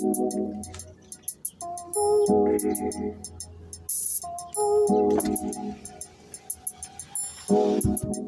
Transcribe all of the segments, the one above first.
Thank you.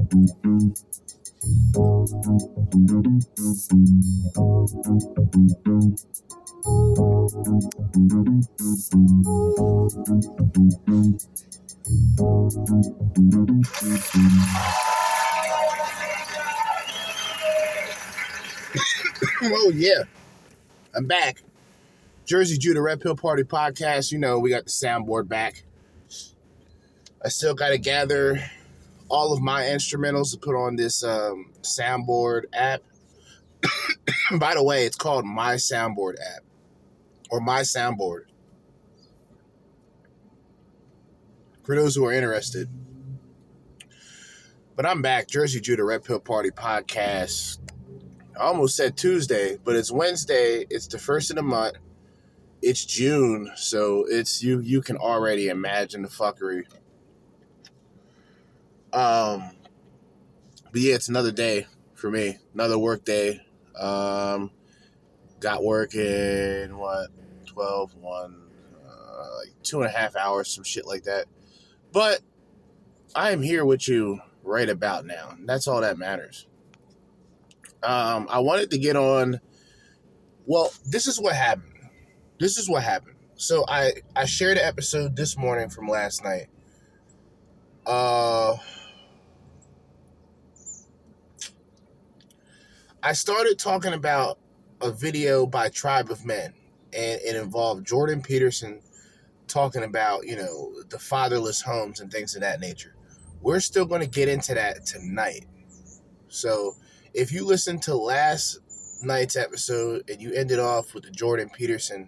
oh yeah, I'm back. Jerzee Judah Red Pill Party podcast. You know we got the soundboard back. I still got to gather all of my instrumentals to put on this um, soundboard app. By the way, it's called My Soundboard app or My Soundboard. For those who are interested. But I'm back, Jerzee Judah Red Pill Party podcast. I almost said Tuesday, but it's Wednesday. It's the first of the month. It's June, so it's you. You can already imagine the fuckery. Um, but yeah, it's another day for me. Another work day. Um, got work in what 12, 1, uh, like two and a half hours, some shit like that. But I am here with you right about now. That's all that matters. Um, I wanted to get on. Well, this is what happened. This is what happened. So I I shared an episode this morning from last night. Uh, I started talking about a video by Tribe of Men, and it involved Jordan Peterson talking about you know the fatherless homes and things of that nature. We're still going to get into that tonight. So if you listen to last night's episode and you ended off with the Jordan Peterson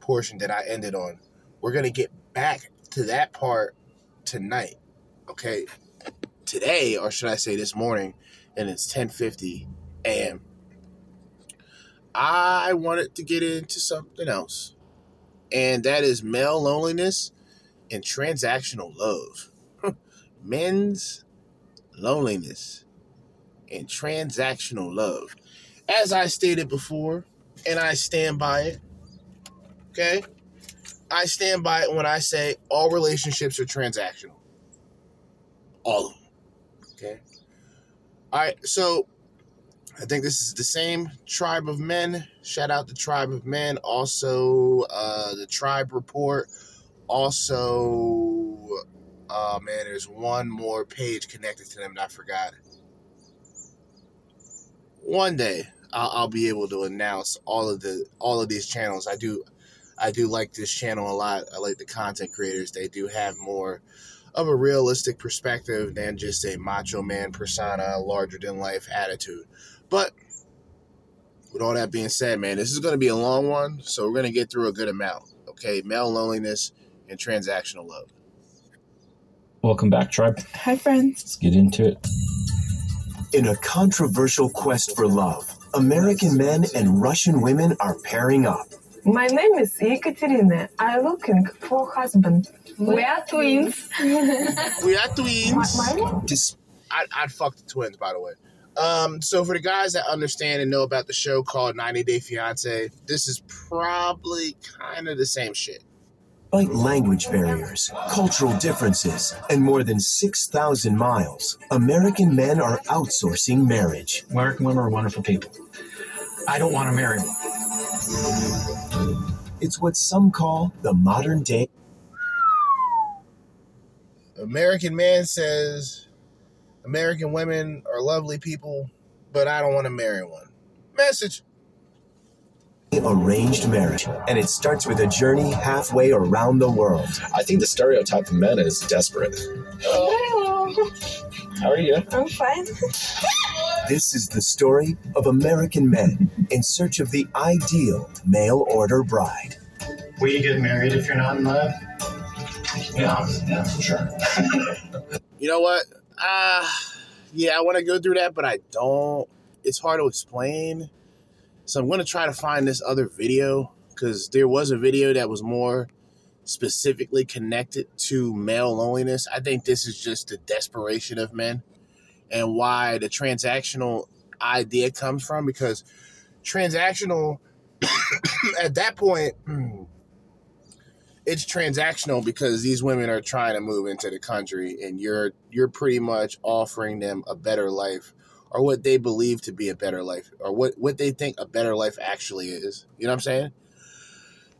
portion that I ended on, we're gonna get back to that part tonight. Okay. Today, or should I say this morning, and it's 10:50 a.m. I wanted to get into something else, and that is male loneliness and transactional love. Men's loneliness and transactional love. As I stated before, and I stand by it, okay? I stand by it when I say all relationships are transactional. All of them. Okay. All right. So I think this is the same tribe of men. Shout out the tribe of men. Also, uh, the tribe report. Also, oh man, there's one more page connected to them that I forgot. One day, I'll, I'll be able to announce all of the all of these channels. I do, I do like this channel a lot. I like the content creators. They do have more of a realistic perspective than just a macho man persona, larger than life attitude. But with all that being said, man, this is going to be a long one, so we're going to get through a good amount. Okay, male loneliness and transactional love. Welcome back, tribe. Hi, friends. Let's get into it. In a controversial quest for love, American men and Russian women are pairing up. My name is Ekaterina. I'm looking for husband. We are twins. We are twins. My, my Dis- I'd, I'd fuck the twins, by the way. Um, so for the guys that understand and know about the show called 90 Day Fiance, this is probably kind of the same shit. Despite language barriers, cultural differences, and more than 6,000 miles, American men are outsourcing marriage. American women are wonderful people. I don't want to marry one. It's what some call the modern day American man says American women are lovely people, but I don't want to marry one. Message. arranged marriage, and it starts with a journey halfway around the world. I think the stereotype of men is desperate. Hello. How are you? I'm fine. This is the story of American men in search of the ideal mail order bride. Will you get married if you're not in love? Yeah, yeah, for sure. You know what? Uh yeah, I want to go through that, but I don't. It's hard to explain. So I'm going to try to find this other video because there was a video that was more specifically connected to male loneliness. I think this is just the desperation of men and why the transactional idea comes from because transactional at that point it's transactional because these women are trying to move into the country and you're you're pretty much offering them a better life or what they believe to be a better life or what what they think a better life actually is. You know what i'm saying?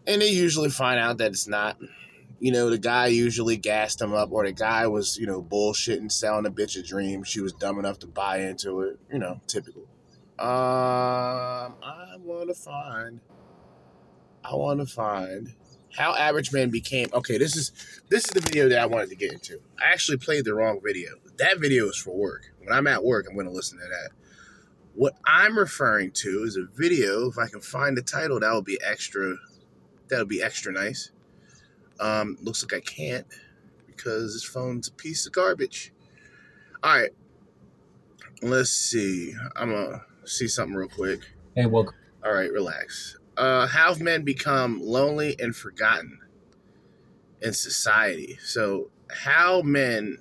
And they usually find out that it's not. You know the guy usually gassed them up or the guy was you know bullshitting selling a bitch a dream. She was dumb enough to buy into it you know typical um i want to find i want to find how average man became okay this is this is the video that i wanted to get into. I actually played the wrong video. That video is for work. When i'm at work i'm going to listen to that. What i'm referring to is a video if i can find the title that would be extra that would be extra nice. Um looks like i can't because this phone's a piece of garbage. All right let's see. I'm gonna see something real quick. Hey, welcome. all right, relax. Uh, how have men become lonely and forgotten in society? So, how men.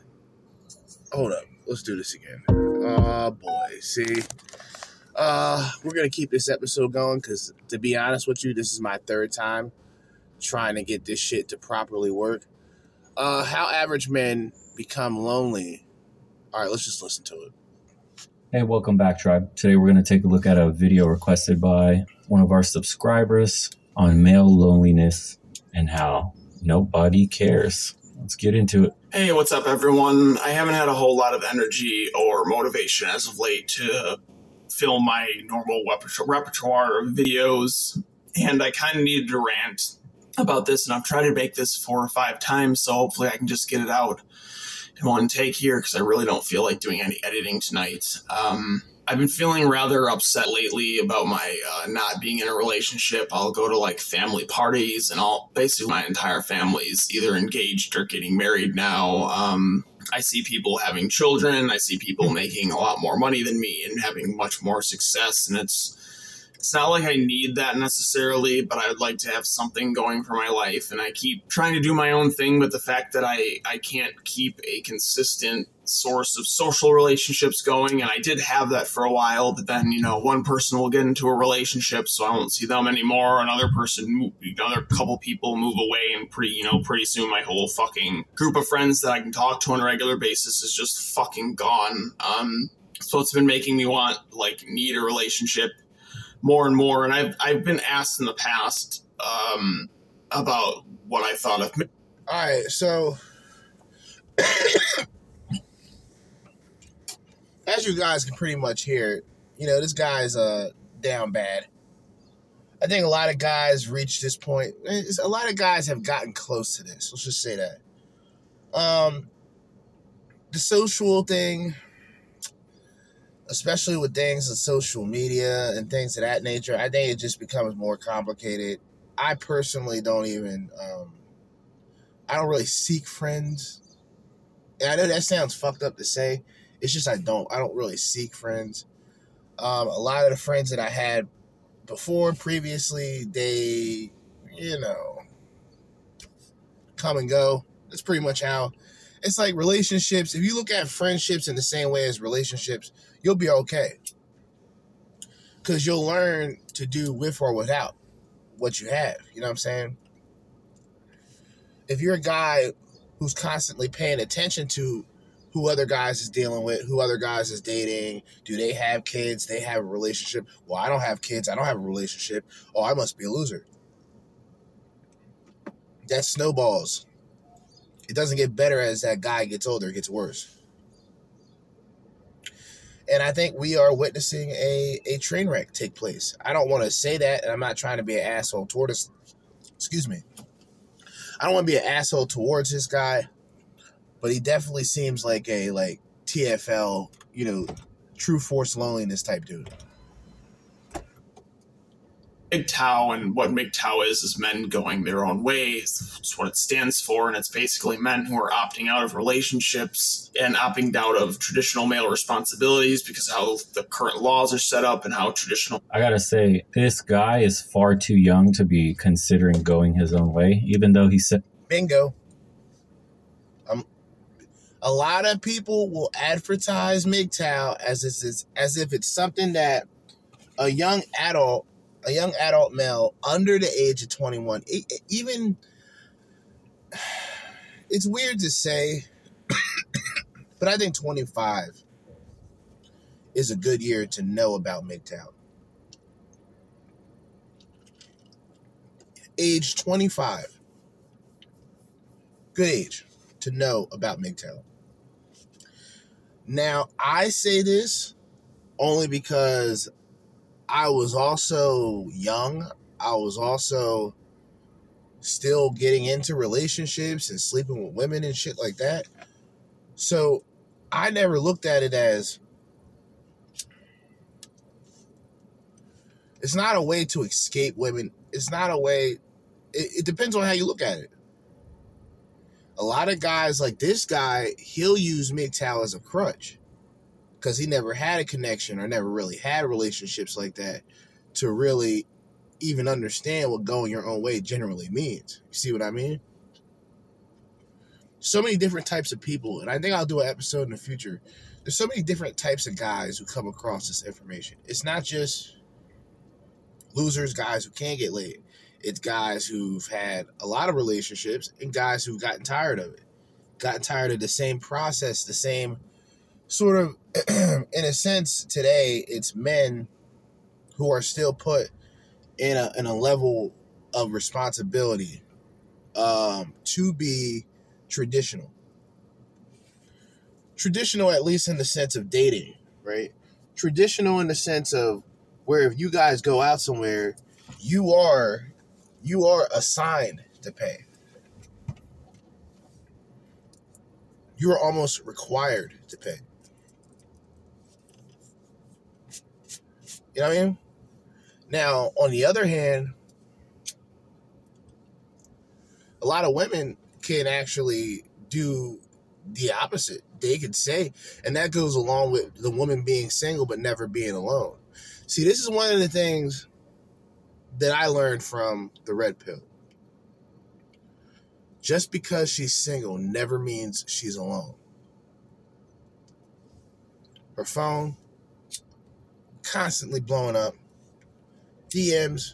Hold up. Let's do this again. Oh, boy. See? Uh, we're going to keep this episode going because, to be honest with you, this is my third time trying to get this shit to properly work. Uh, how average men become lonely. All right, let's just listen to it. Hey, welcome back, tribe. Today we're going to take a look at a video requested by one of our subscribers on male loneliness and how nobody cares. Let's get into it. Hey, what's up, everyone? I haven't had a whole lot of energy or motivation as of late to film my normal repertoire of videos, and I kind of needed to rant about this, and I've tried to make this four or five times, so hopefully I can just get it out in one take here because I really don't feel like doing any editing tonight. Um, I've been feeling rather upset lately about my uh, not being in a relationship. I'll go to like family parties, and all basically my entire family's either engaged or getting married now. Um, I see people having children. I see people making a lot more money than me and having much more success, and it's it's not like I need that necessarily, but I'd like to have something going for my life. And I keep trying to do my own thing, but the fact that I, I can't keep a consistent source of social relationships going, and I did have that for a while, but then, you know, one person will get into a relationship, so I won't see them anymore. Another person, another couple people move away, and pretty, you know, pretty soon my whole fucking group of friends that I can talk to on a regular basis is just fucking gone. Um, so it's been making me want, like, need a relationship more and more. And I've I've been asked in the past um, about what I thought of. All right, so as you guys can pretty much hear, you know this guy's uh down bad. I think a lot of guys reach this point. A lot of guys have gotten close to this. Let's just say that. Um, the social thing, especially with things of social media and things of that nature, I think it just becomes more complicated. I personally don't even, um, I don't really seek friends. And I know that sounds fucked up to say. It's just I don't. I don't really seek friends. Um, a lot of the friends that I had before, previously, they, you know, come and go. That's pretty much how it's like relationships. If you look at friendships in the same way as relationships, you'll be okay. Because you'll learn to do with or without what you have. You know what I'm saying? If you're a guy who's constantly paying attention to who other guys is dealing with, who other guys is dating, do they have kids, they have a relationship. Well, I don't have kids, I don't have a relationship. Oh, I must be a loser. That snowballs. It doesn't get better as that guy gets older, it gets worse. And I think we are witnessing a, a train wreck take place. I don't want to say that, and I'm not trying to be an asshole toward us. Excuse me. I don't want to be an asshole towards this guy, but he definitely seems like a like TFL, you know, true force loneliness type dude. MGTOW and what MGTOW is is men going their own way. It's what it stands for, and it's basically men who are opting out of relationships and opting out of traditional male responsibilities because how the current laws are set up and how traditional. I gotta say, this guy is far too young to be considering going his own way, even though he said. Bingo. Um, a lot of people will advertise MGTOW as it's as if it's something that a young adult a young adult male under the age of 21 even it's weird to say but i think 25 is a good year to know about MGTOW. Age 25. Good age to know about MGTOW. Now, I say this only because I was also young. I was also still getting into relationships and sleeping with women and shit like that. So I never looked at it as it's not a way to escape women. It's not a way, it, it depends on how you look at it. A lot of guys like this guy, he'll use MGTOW as a crutch because he never had a connection or never really had relationships like that to really even understand what going your own way generally means. You see what I mean? So many different types of people, and I think I'll do an episode in the future. There's so many different types of guys who come across this information. It's not just losers, guys who can't get laid. It's guys who've had a lot of relationships and guys who've gotten tired of it, gotten tired of the same process, the same sort of, in a sense, today it's men who are still put in a in a level of responsibility um, to be traditional. Traditional, at least in the sense of dating, right? Traditional in the sense of where if you guys go out somewhere, you are you are assigned to pay. you are almost required to pay. You know what I mean? Now, on the other hand, a lot of women can actually do the opposite. They could say, and that goes along with the woman being single but never being alone. See, this is one of the things that I learned from the red pill. Just because she's single never means she's alone. Her phone constantly blowing up, DMs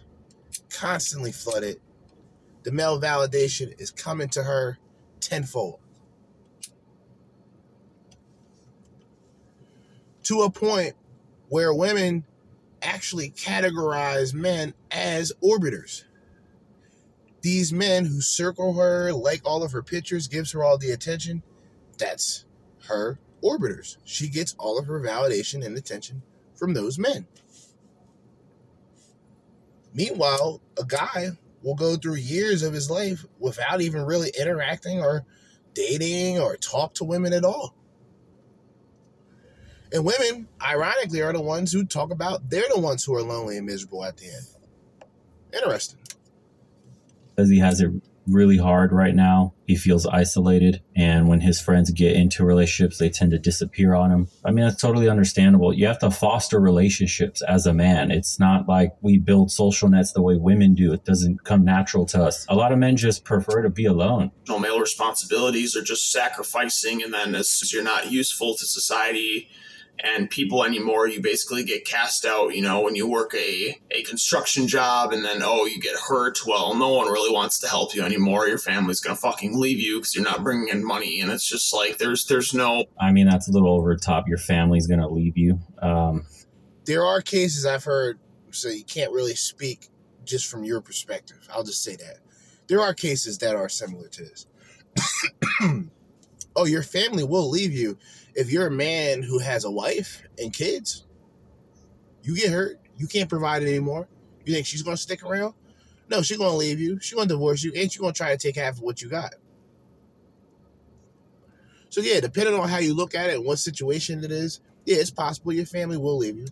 constantly flooded. The male validation is coming to her tenfold. To a point where women actually categorize men as orbiters. These men who circle her, like all of her pictures, gives her all the attention, that's her orbiters. She gets all of her validation and attention from those men. Meanwhile, a guy will go through years of his life without even really interacting or dating or talk to women at all. And women, ironically, are the ones who talk about they're the ones who are lonely and miserable at the end. Interesting. Because he has it really hard right now. He feels isolated. And when his friends get into relationships, they tend to disappear on him. I mean, that's totally understandable. You have to foster relationships as a man. It's not like we build social nets the way women do. It doesn't come natural to us. A lot of men just prefer to be alone. No male responsibilities are just sacrificing, and then as you're not useful to society and people anymore. You basically get cast out, you know, when you work a, a construction job and then, oh, you get hurt. Well, no one really wants to help you anymore. Your family's going to fucking leave you because you're not bringing in money. And it's just like, there's, there's no. I mean, that's a little over the top. Your family's going to leave you. Um, there are cases I've heard, so you can't really speak just from your perspective. I'll just say that. There are cases that are similar to this. oh, your family will leave you if you're a man who has a wife and kids, you get hurt, you can't provide it anymore. You think she's gonna stick around? No, she's gonna leave you. She's gonna divorce you, and she's gonna try to take half of what you got. So yeah, depending on how you look at it and what situation it is, yeah, it's possible your family will leave you.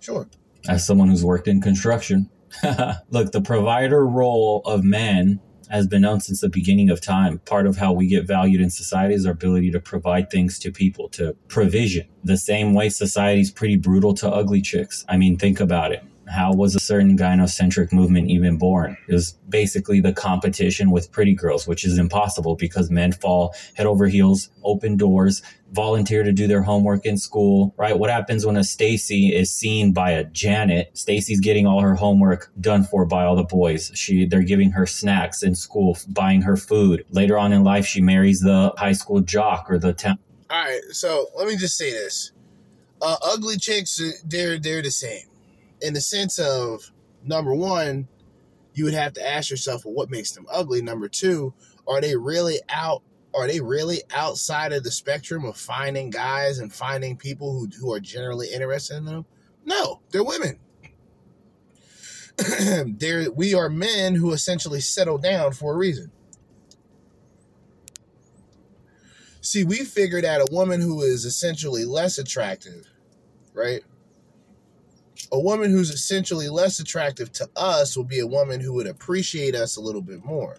Sure. As someone who's worked in construction, look, the provider role of men has been known since the beginning of time. Part of how we get valued in society is our ability to provide things to people, to provision. The same way society's pretty brutal to ugly chicks. I mean, think about it. How was a certain gynocentric movement even born? It was basically the competition with pretty girls, which is impossible because men fall head over heels, open doors, volunteer to do their homework in school, right? What happens when a Stacy is seen by a Janet? Stacy's getting all her homework done for by all the boys. She they're giving her snacks in school, buying her food. Later on in life, she marries the high school jock or the town. All right, so let me just say this: uh, ugly chicks, they're they're the same in the sense of number one, you would have to ask yourself, well, what makes them ugly? Number two, are they really out? Are they really outside of the spectrum of finding guys and finding people who, who are generally interested in them? No, they're women. they're, we are men who essentially settle down for a reason. See, we figured out a woman who is essentially less attractive, right? a woman who's essentially less attractive to us will be a woman who would appreciate us a little bit more.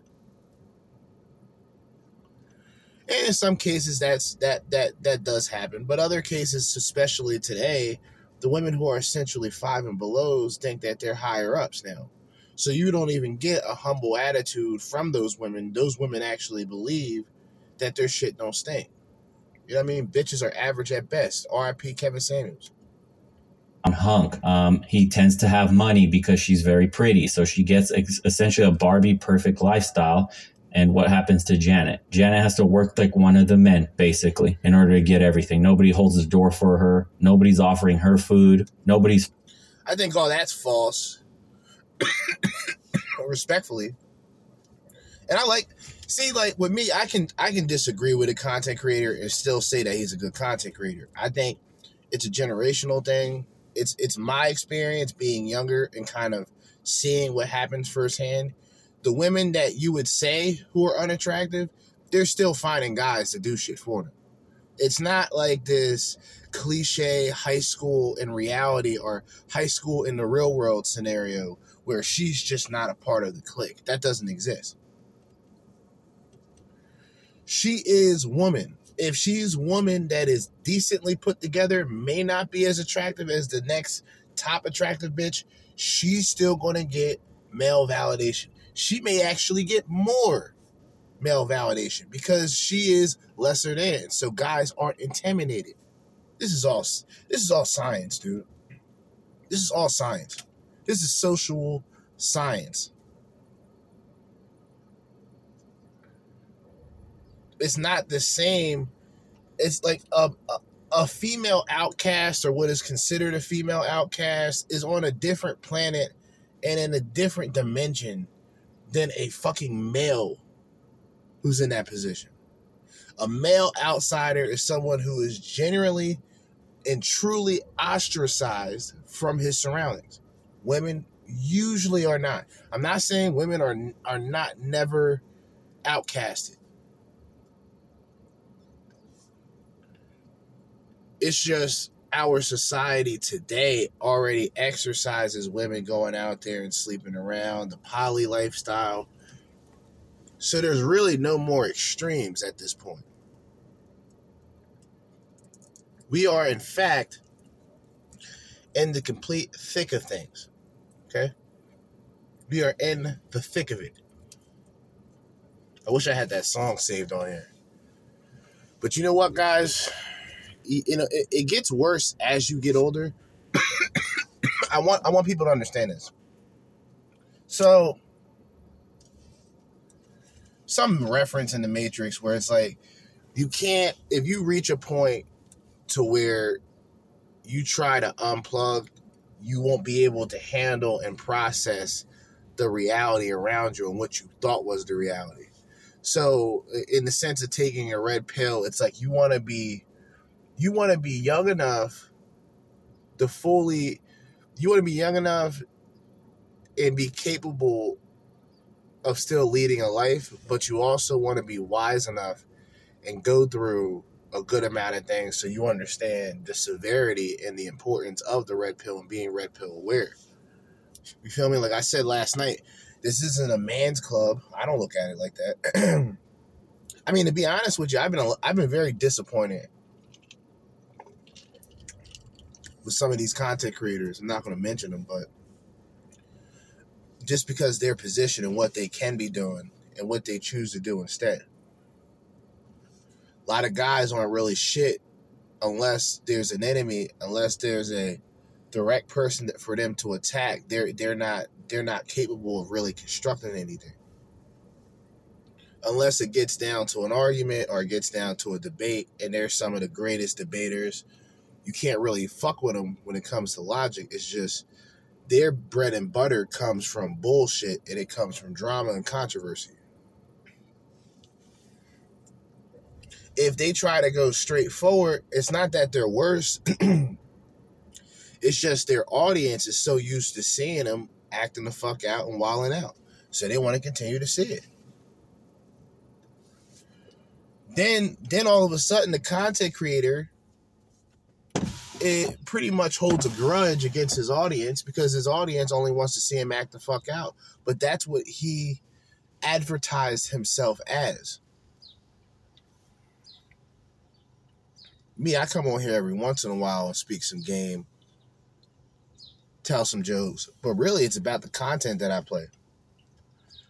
And in some cases that's that that that does happen, but other cases especially today, the women who are essentially 5 and belows think that they're higher ups now. So you don't even get a humble attitude from those women. Those women actually believe that their shit don't stink. You know what I mean? Bitches are average at best. RIP Kevin Samuels on Hunk. Um, he tends to have money because she's very pretty. So she gets ex- essentially a Barbie perfect lifestyle. And what happens to Janet? Janet has to work like one of the men, basically, in order to get everything. Nobody holds the door for her. Nobody's offering her food. Nobody's. I think all that's false. Respectfully. And I like see like with me, I can I can disagree with a content creator and still say that he's a good content creator. I think it's a generational thing it's it's my experience being younger and kind of seeing what happens firsthand. The women that you would say who are unattractive, they're still finding guys to do shit for them. It's not like this cliche high school in reality or high school in the real world scenario where she's just not a part of the clique. That doesn't exist. She is woman. If she's woman that is decently put together, may not be as attractive as the next top attractive bitch, she's still going to get male validation. She may actually get more male validation because she is lesser than. So guys aren't intimidated. This is all this is all science, dude. This is all science. This is social science. It's not the same. It's like a, a a female outcast or what is considered a female outcast is on a different planet and in a different dimension than a fucking male who's in that position. A male outsider is someone who is generally and truly ostracized from his surroundings. Women usually are not. I'm not saying women are are not never outcasted. It's just our society today already exercises women going out there and sleeping around, the poly lifestyle. So there's really no more extremes at this point. We are, in fact, in the complete thick of things. Okay? We are in the thick of it. I wish I had that song saved on here. But you know what, guys? You know, it, it gets worse as you get older. I want I want people to understand this. So some reference in the Matrix where it's like you can't if you reach a point to where you try to unplug, you won't be able to handle and process the reality around you and what you thought was the reality. So, in the sense of taking a red pill, it's like you want to be you want to be young enough to fully you want to be young enough and be capable of still leading a life, but you also want to be wise enough and go through a good amount of things so you understand the severity and the importance of the red pill and being red pill aware. You feel me? Like I said last night, this isn't a man's club. I don't look at it like that. I mean, to be honest with you, I've been I've been very disappointed with some of these content creators. I'm not going to mention them, but just because their position and what they can be doing and what they choose to do instead. A lot of guys aren't really shit unless there's an enemy, unless there's a direct person that for them to attack. They're they're not they're not capable of really constructing anything. Unless it gets down to an argument or it gets down to a debate, and they're some of the greatest debaters. You can't really fuck with them when it comes to logic. It's just their bread and butter comes from bullshit and it comes from drama and controversy. If they try to go straight forward, it's not that they're worse. it's just their audience is so used to seeing them acting the fuck out and wilding out. So they want to continue to see it. Then then all of a sudden the content creator it pretty much holds a grudge against his audience because his audience only wants to see him act the fuck out. But that's what he advertised himself as. Me, I come on here every once in a while and speak some game, tell some jokes, but really it's about the content that I play,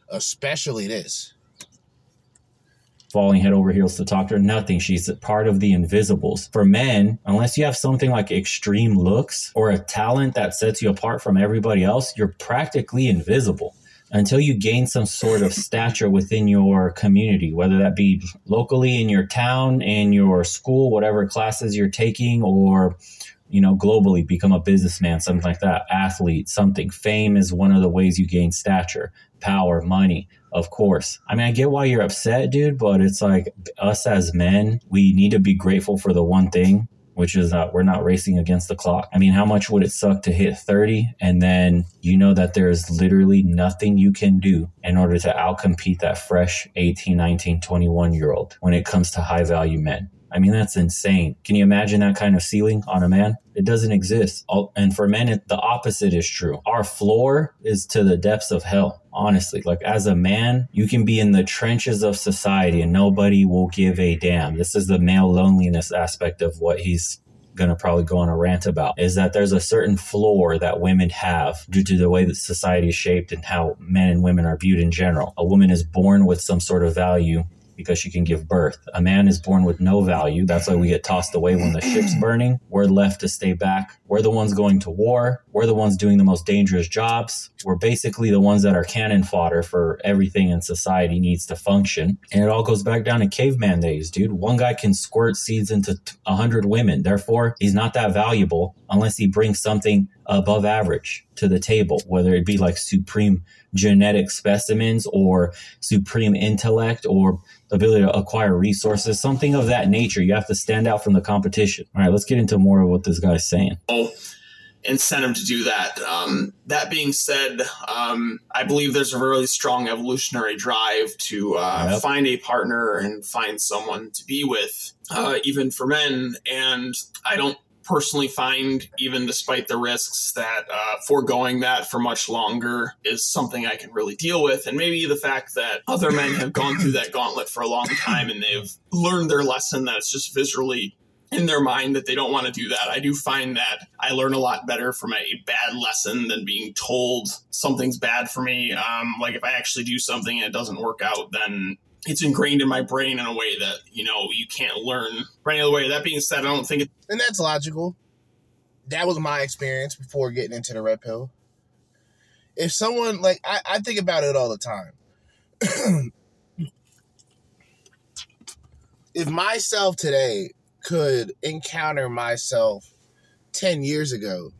especially this falling head over heels to talk to her. Nothing. She's part of the invisibles. For men, unless you have something like extreme looks or a talent that sets you apart from everybody else, you're practically invisible until you gain some sort of stature within your community, whether that be locally in your town, in your school, whatever classes you're taking, or you know, globally become a businessman, something like that, athlete, something. Fame is one of the ways you gain stature, power, money, of course. I mean, I get why you're upset, dude, but it's like us as men, we need to be grateful for the one thing which is that we're not racing against the clock. I mean, how much would it suck to hit 30 and then you know that there is literally nothing you can do in order to outcompete that fresh 18, 19, 21 year old when it comes to high value men? I mean, that's insane. Can you imagine that kind of ceiling on a man? It doesn't exist. And for men, it, the opposite is true. Our floor is to the depths of hell, honestly. Like, as a man, you can be in the trenches of society and nobody will give a damn. This is the male loneliness aspect of what he's going to probably go on a rant about is that there's a certain floor that women have due to the way that society is shaped and how men and women are viewed in general. A woman is born with some sort of value because she can give birth. A man is born with no value. That's why we get tossed away when the ship's burning. We're left to stay back. We're the ones going to war. We're the ones doing the most dangerous jobs. We're basically the ones that are cannon fodder for everything in society needs to function. And it all goes back down to caveman days, dude. One guy can squirt seeds into a hundred women. Therefore, he's not that valuable unless he brings something above average to the table, whether it be like supreme genetic specimens or supreme intellect or ability to acquire resources, something of that nature. You have to stand out from the competition. All right, let's get into more of what this guy's saying. Oh, incentive to do that. Um, that being said, um, I believe there's a really strong evolutionary drive to uh, yep. find a partner and find someone to be with, uh, even for men. And I don't personally find, even despite the risks, that uh, foregoing that for much longer is something I can really deal with. And maybe the fact that other men have gone through that gauntlet for a long time and they've learned their lesson that it's just viscerally in their mind that they don't want to do that. I do find that I learn a lot better from a bad lesson than being told something's bad for me. Um, like if I actually do something and it doesn't work out, then it's ingrained in my brain in a way that you know you can't learn for any other way. That being said, I don't think it. And that's logical. That was my experience before getting into the red pill. If someone like I, I think about it all the time. if myself today could encounter myself 10 years ago,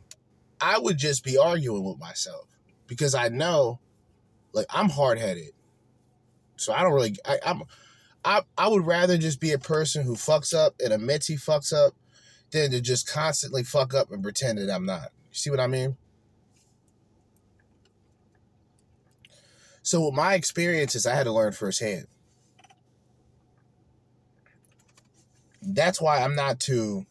I would just be arguing with myself because I know like I'm hard headed. So I don't really. I, I'm. I I would rather just be a person who fucks up and admits he fucks up than to just constantly fuck up and pretend that I'm not. You see what I mean? So with my experiences, I had to learn firsthand. That's why I'm not too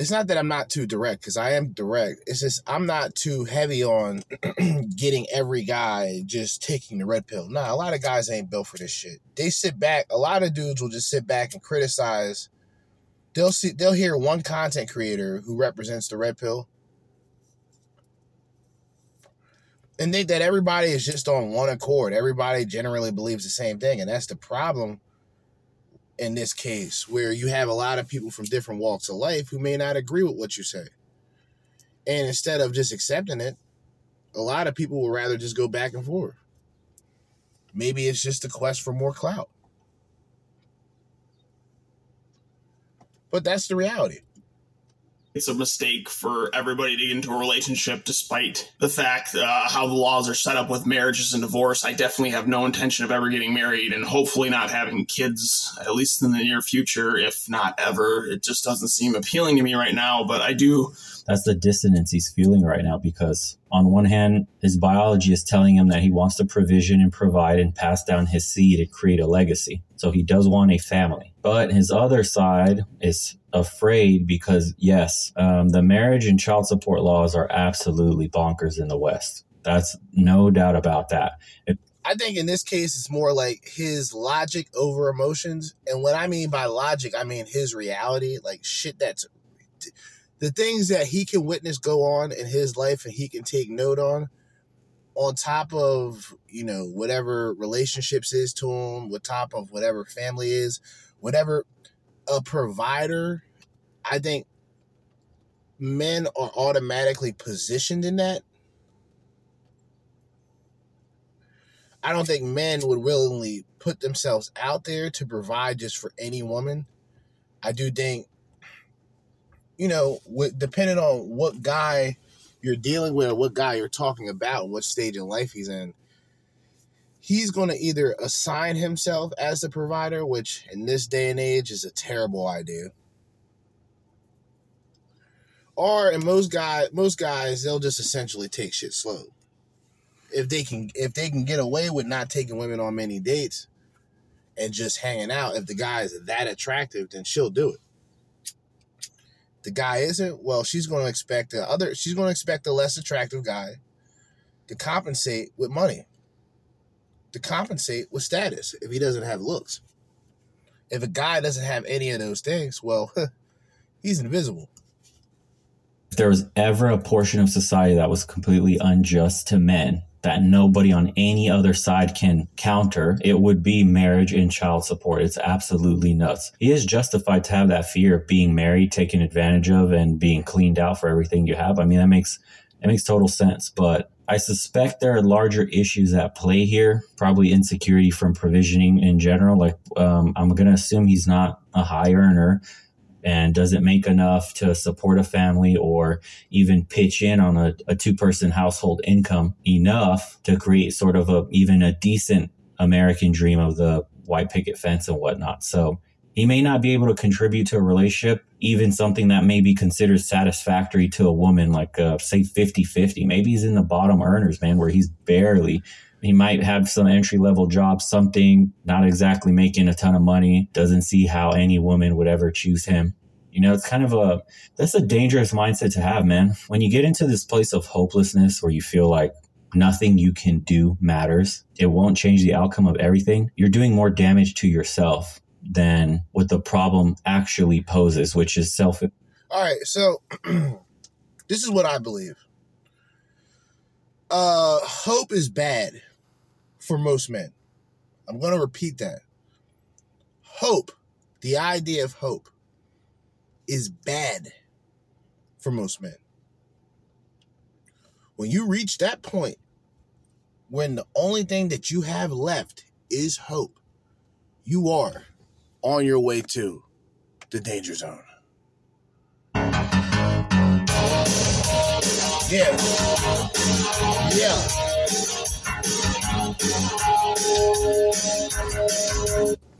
it's not that I'm not too direct because I am direct. It's just I'm not too heavy on getting every guy just taking the red pill. Nah, a lot of guys ain't built for this shit. They sit back. A lot of dudes will just sit back and criticize. They'll see. They'll hear one content creator who represents the red pill, and think that everybody is just on one accord. Everybody generally believes the same thing, and that's the problem in this case, where you have a lot of people from different walks of life who may not agree with what you say. And instead of just accepting it, a lot of people will rather just go back and forth. Maybe it's just a quest for more clout. But that's the reality it's a mistake for everybody to get into a relationship despite the fact uh, how the laws are set up with marriages and divorce. I definitely have no intention of ever getting married and hopefully not having kids at least in the near future if not ever. It just doesn't seem appealing to me right now but i do that's the dissonance he's feeling right now because on one hand his biology is telling him that he wants to provision and provide and pass down his seed and create a legacy so he does want a family but his other side is afraid because yes, um, the marriage and child support laws are absolutely bonkers in the West. That's no doubt about that. It, I think in this case, it's more like his logic over emotions. And what I mean by logic, I mean his reality, like shit that's the things that he can witness go on in his life and he can take note on, on top of, you know, whatever relationships is to him, with top of whatever family is, whatever a provider, I think men are automatically positioned in that. I don't think men would willingly put themselves out there to provide just for any woman. I do think, you know, depending on what guy you're dealing with or what guy you're talking about, what stage in life he's in, he's going to either assign himself as the provider, which in this day and age is a terrible idea. Or in most guy most guys, they'll just essentially take shit slow. If they can if they can get away with not taking women on many dates and just hanging out, if the guy is that attractive, then she'll do it. The guy isn't, well, she's gonna expect the other she's gonna expect a less attractive guy to compensate with money to compensate with status if he doesn't have looks. If a guy doesn't have any of those things, well, he's invisible. If there was ever a portion of society that was completely unjust to men that nobody on any other side can counter, it would be marriage and child support. It's absolutely nuts. He is justified to have that fear of being married, taken advantage of, and being cleaned out for everything you have. I mean, that makes that makes total sense. But I suspect there are larger issues at play here, probably insecurity from provisioning in general. Like, um, I'm going to assume he's not a high earner and does it make enough to support a family or even pitch in on a, a two person household income enough to create sort of a even a decent American dream of the white picket fence and whatnot. So he may not be able to contribute to a relationship, even something that may be considered satisfactory to a woman, like uh, say 50 50. Maybe he's in the bottom earners, man, where he's barely. He might have some entry level job, something not exactly making a ton of money, doesn't see how any woman would ever choose him. You know, it's kind of a that's a dangerous mindset to have, man. When you get into this place of hopelessness where you feel like nothing you can do matters, it won't change the outcome of everything, you're doing more damage to yourself than what the problem actually poses, which is self. All right, so this is what I believe. Uh, hope is bad for most men. I'm going to repeat that. Hope, the idea of hope, is bad for most men. When you reach that point, when the only thing that you have left is hope, you are on your way to the danger zone. Yeah. Yeah.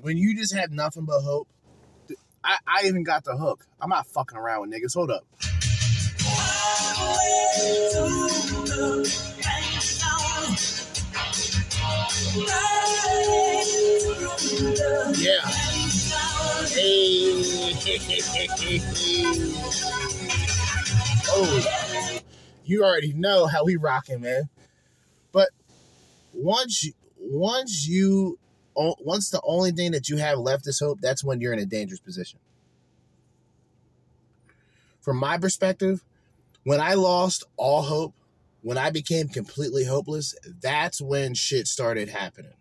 When you just have nothing but hope, I, I even got the hook. I'm not fucking around with niggas. Hold up. Yeah. Hey. oh, you already know how we rocking, man. Once you, once you once the only thing that you have left is hope, that's when you're in a dangerous position. From my perspective, when I lost all hope, when I became completely hopeless, that's when shit started happening.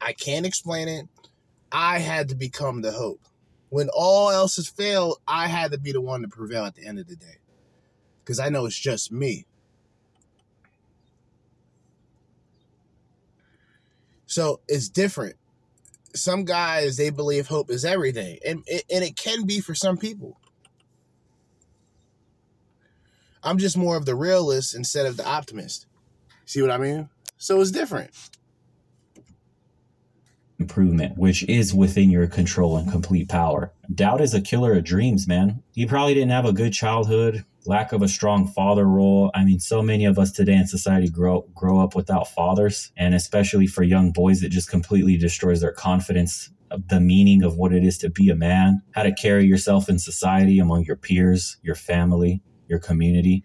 I can't explain it. I had to become the hope. When all else has failed, I had to be the one to prevail at the end of the day. Because I know it's just me. So it's different. Some guys they believe hope is everything, and and it can be for some people. I'm just more of the realist instead of the optimist. See what I mean? So it's different. Improvement, which is within your control and complete power. Doubt is a killer of dreams, man. He probably didn't have a good childhood, lack of a strong father role. I mean, so many of us today in society grow grow up without fathers, and especially for young boys, it just completely destroys their confidence the meaning of what it is to be a man, how to carry yourself in society among your peers, your family, your community.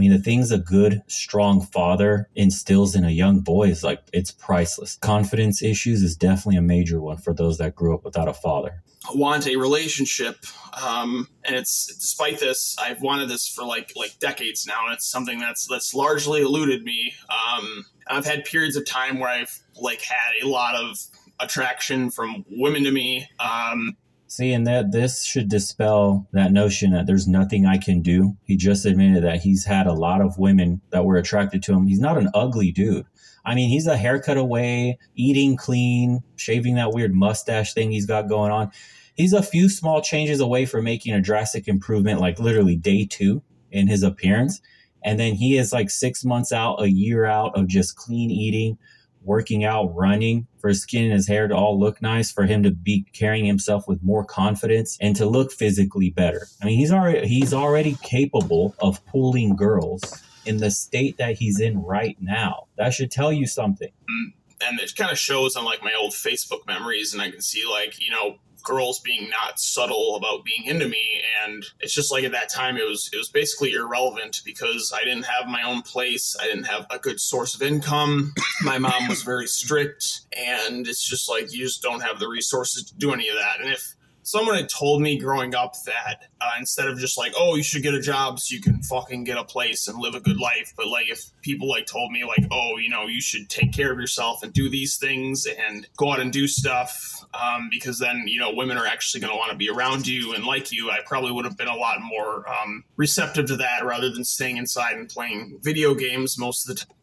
I mean, the things a good, strong father instills in a young boy is like, it's priceless. Confidence issues is definitely a major one for those that grew up without a father. Want a relationship, um, and it's despite this, I've wanted this for like like decades now, and it's something that's that's largely eluded me. Um, I've had periods of time where I've like had a lot of attraction from women to me, um, See, and that this should dispel that notion that there's nothing I can do. He just admitted that he's had a lot of women that were attracted to him. He's not an ugly dude. I mean, he's a haircut away, eating clean, shaving that weird mustache thing he's got going on. He's a few small changes away from making a drastic improvement, like literally day two in his appearance. And then he is like six months out, a year out of just clean eating, working out, running, for his skin and his hair to all look nice, for him to be carrying himself with more confidence and to look physically better. I mean, he's already he's already capable of pulling girls in the state that he's in right now. That should tell you something. Mm, and it kind of shows on like my old Facebook memories, and I can see like you know girls being not subtle about being into me. And it's just like at that time it was it was basically irrelevant because I didn't have my own place. I didn't have a good source of income. My mom was very strict. And it's just like you just don't have the resources to do any of that. And if someone had told me growing up that uh, instead of just like oh you should get a job so you can fucking get a place and live a good life but like if people like told me like oh you know you should take care of yourself and do these things and go out and do stuff um, because then you know women are actually going to want to be around you and like you i probably would have been a lot more um, receptive to that rather than staying inside and playing video games most of the time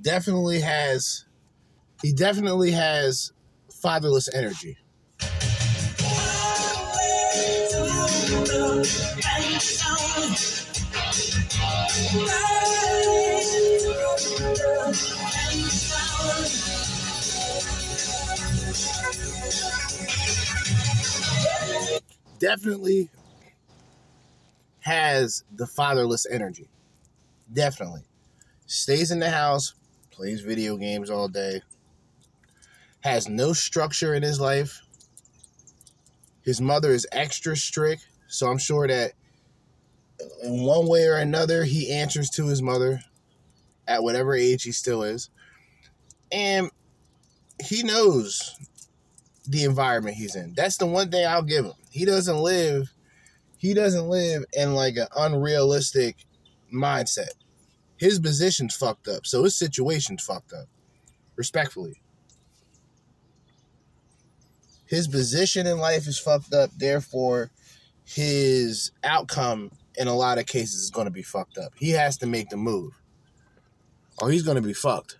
Definitely has. He definitely has fatherless energy. Definitely has the fatherless energy. Definitely. Stays in the house, plays video games all day, has no structure in his life. His mother is extra strict, so I'm sure that in one way or another, he answers to his mother at whatever age he still is. And he knows the environment he's in. That's the one thing I'll give him. He doesn't live he doesn't live in like an unrealistic mindset. His position's fucked up, so his situation's fucked up. Respectfully. His position in life is fucked up, therefore his outcome in a lot of cases is going to be fucked up. He has to make the move. Or he's going to be fucked.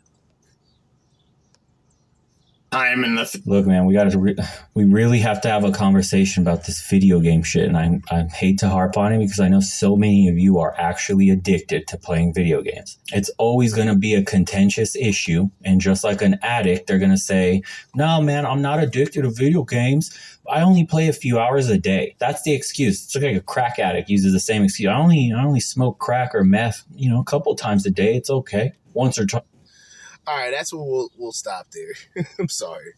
Time and the Look, man, we got to re- we really have to have a conversation about this video game shit, and I I hate to harp on it because I know so many of you are actually addicted to playing video games. It's always going to be a contentious issue, and just like an addict, they're going to say, "No, man, I'm not addicted to video games. I only play a few hours a day." That's the excuse. It's like a crack addict uses the same excuse. I only I only smoke crack or meth, you know, a couple times a day. It's okay. Once or twice. All right, that's what we'll we'll stop there. I'm sorry.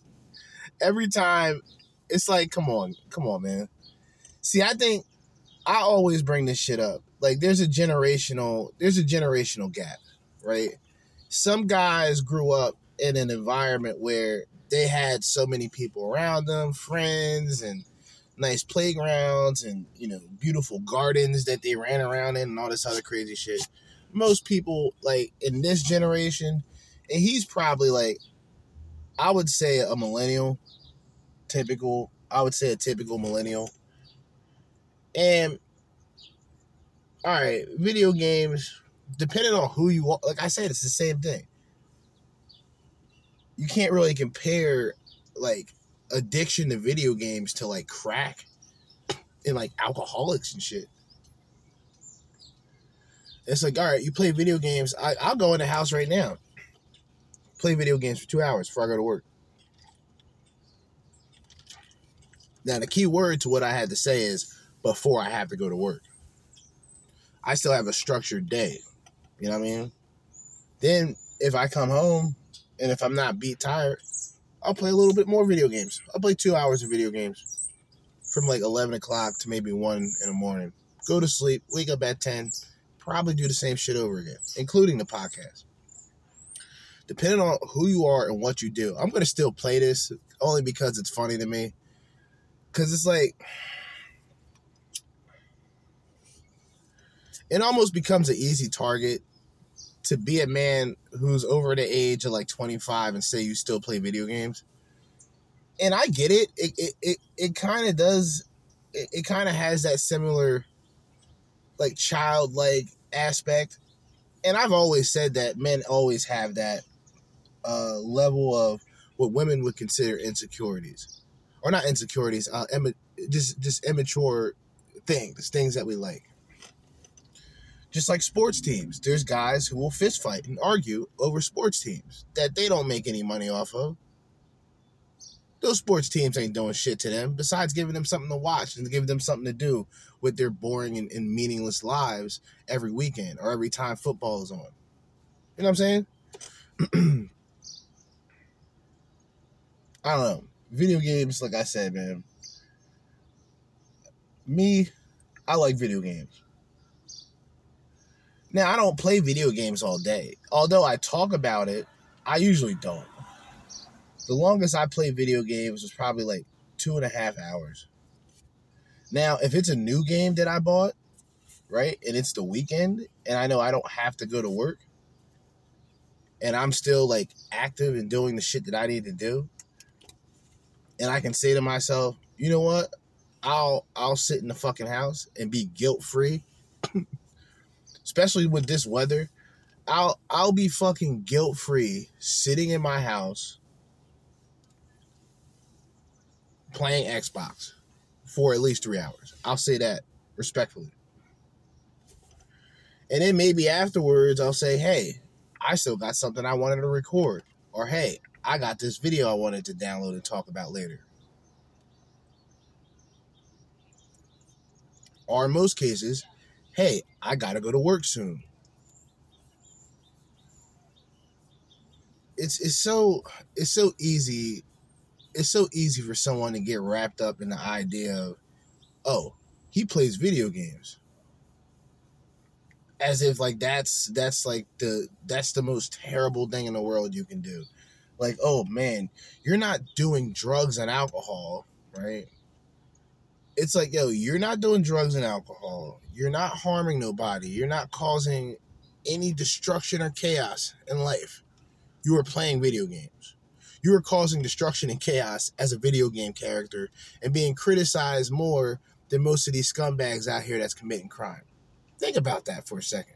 Every time, it's like, come on, come on, man. See, I think I always bring this shit up. Like, there's a generational, there's a generational gap, right? Some guys grew up in an environment where they had so many people around them, friends, and nice playgrounds, and you know, beautiful gardens that they ran around in, and all this other crazy shit. Most people, like in this generation, and he's probably like I would say a millennial, typical. I would say a typical millennial. And all right, video games, depending on who you are, like I said, it's the same thing. You can't really compare like addiction to video games to like crack and like alcoholics and shit. It's like, all right, you play video games. I, I'll go in the house right now play video games for two hours before I go to work. Now, the key word to what I had to say is before I have to go to work. I still have a structured day. You know what I mean? Then, if I come home and if I'm not beat tired, I'll play a little bit more video games. I'll play two hours of video games from like 11 o'clock to maybe 1 in the morning. Go to sleep, wake up at 10, probably do the same shit over again, including the podcast depending on who you are and what you do, I'm gonna still play this only because it's funny to me. Cause it's like it almost becomes an easy target to be a man who's over the age of like 25 and say you still play video games. And I get it. It it it, it kind of does it, it kind of has that similar like childlike aspect. And I've always said that men always have that uh, level of what women would consider insecurities, or not insecurities, uh, just just immature things, things that we like. Just like sports teams, there's guys who will fist fight and argue over sports teams that they don't make any money off of. Those sports teams ain't doing shit to them besides giving them something to watch and giving them something to do with their boring and, and meaningless lives every weekend or every time football is on. You know what I'm saying? I don't know. Video games, like I said, man. Me, I like video games. Now, I don't play video games all day. Although I talk about it, I usually don't. The longest I played video games was probably like two and a half hours. Now, if it's a new game that I bought, right, and it's the weekend, and I know I don't have to go to work, and I'm still like active and doing the shit that I need to do, and I can say to myself, you know what? I'll I'll sit in the fucking house and be guilt free. Especially with this weather. I'll I'll be fucking guilt free sitting in my house playing Xbox for at least three hours. I'll say that respectfully. And then maybe afterwards I'll say, hey, I still got something I wanted to record. Or hey, I got this video I wanted to download and talk about later. Or in most cases, hey, I gotta go to work soon. It's it's so it's so easy it's so easy for someone to get wrapped up in the idea of, oh, he plays video games. As if like that's that's like the that's the most terrible thing in the world you can do. Like, oh man, you're not doing drugs and alcohol, right? It's like, yo, you're not doing drugs and alcohol. You're not harming nobody. You're not causing any destruction or chaos in life. You are playing video games you are causing destruction and chaos as a video game character and being criticized more than most of these scumbags out here that's committing crime. Think about that for a second.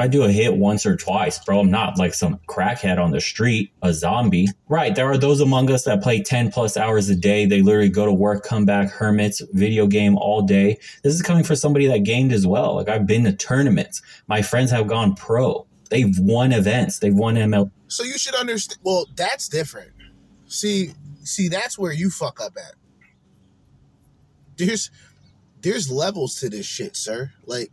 I do a hit once or twice, bro. I'm not like some crackhead on the street, a zombie. Right. There are those among us that play 10 plus hours a day. They literally go to work, come back, hermits, video game all day. This is coming for somebody that gamed as well. Like I've been to tournaments. My friends have gone pro. They've won events. They've won ML. So you should understand. Well, that's different. See, see, that's where you fuck up at. There's, there's levels to this shit, sir. Like,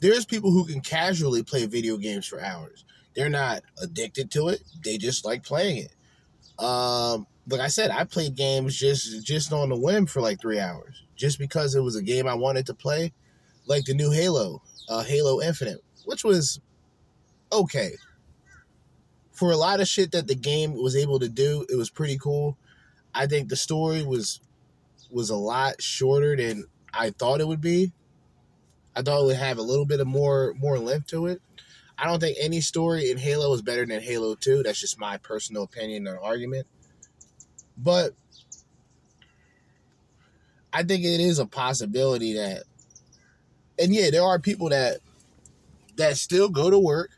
there's people who can casually play video games for hours. They're not addicted to it. They just like playing it. Um, like I said, I played games just just on the whim for like three hours, just because it was a game I wanted to play, like the new Halo, uh, Halo Infinite, which was okay. For a lot of shit that the game was able to do, it was pretty cool. I think the story was was a lot shorter than I thought it would be. I thought it would have a little bit of more more length to it. I don't think any story in Halo is better than Halo 2. That's just my personal opinion and argument. But I think it is a possibility that and yeah, there are people that that still go to work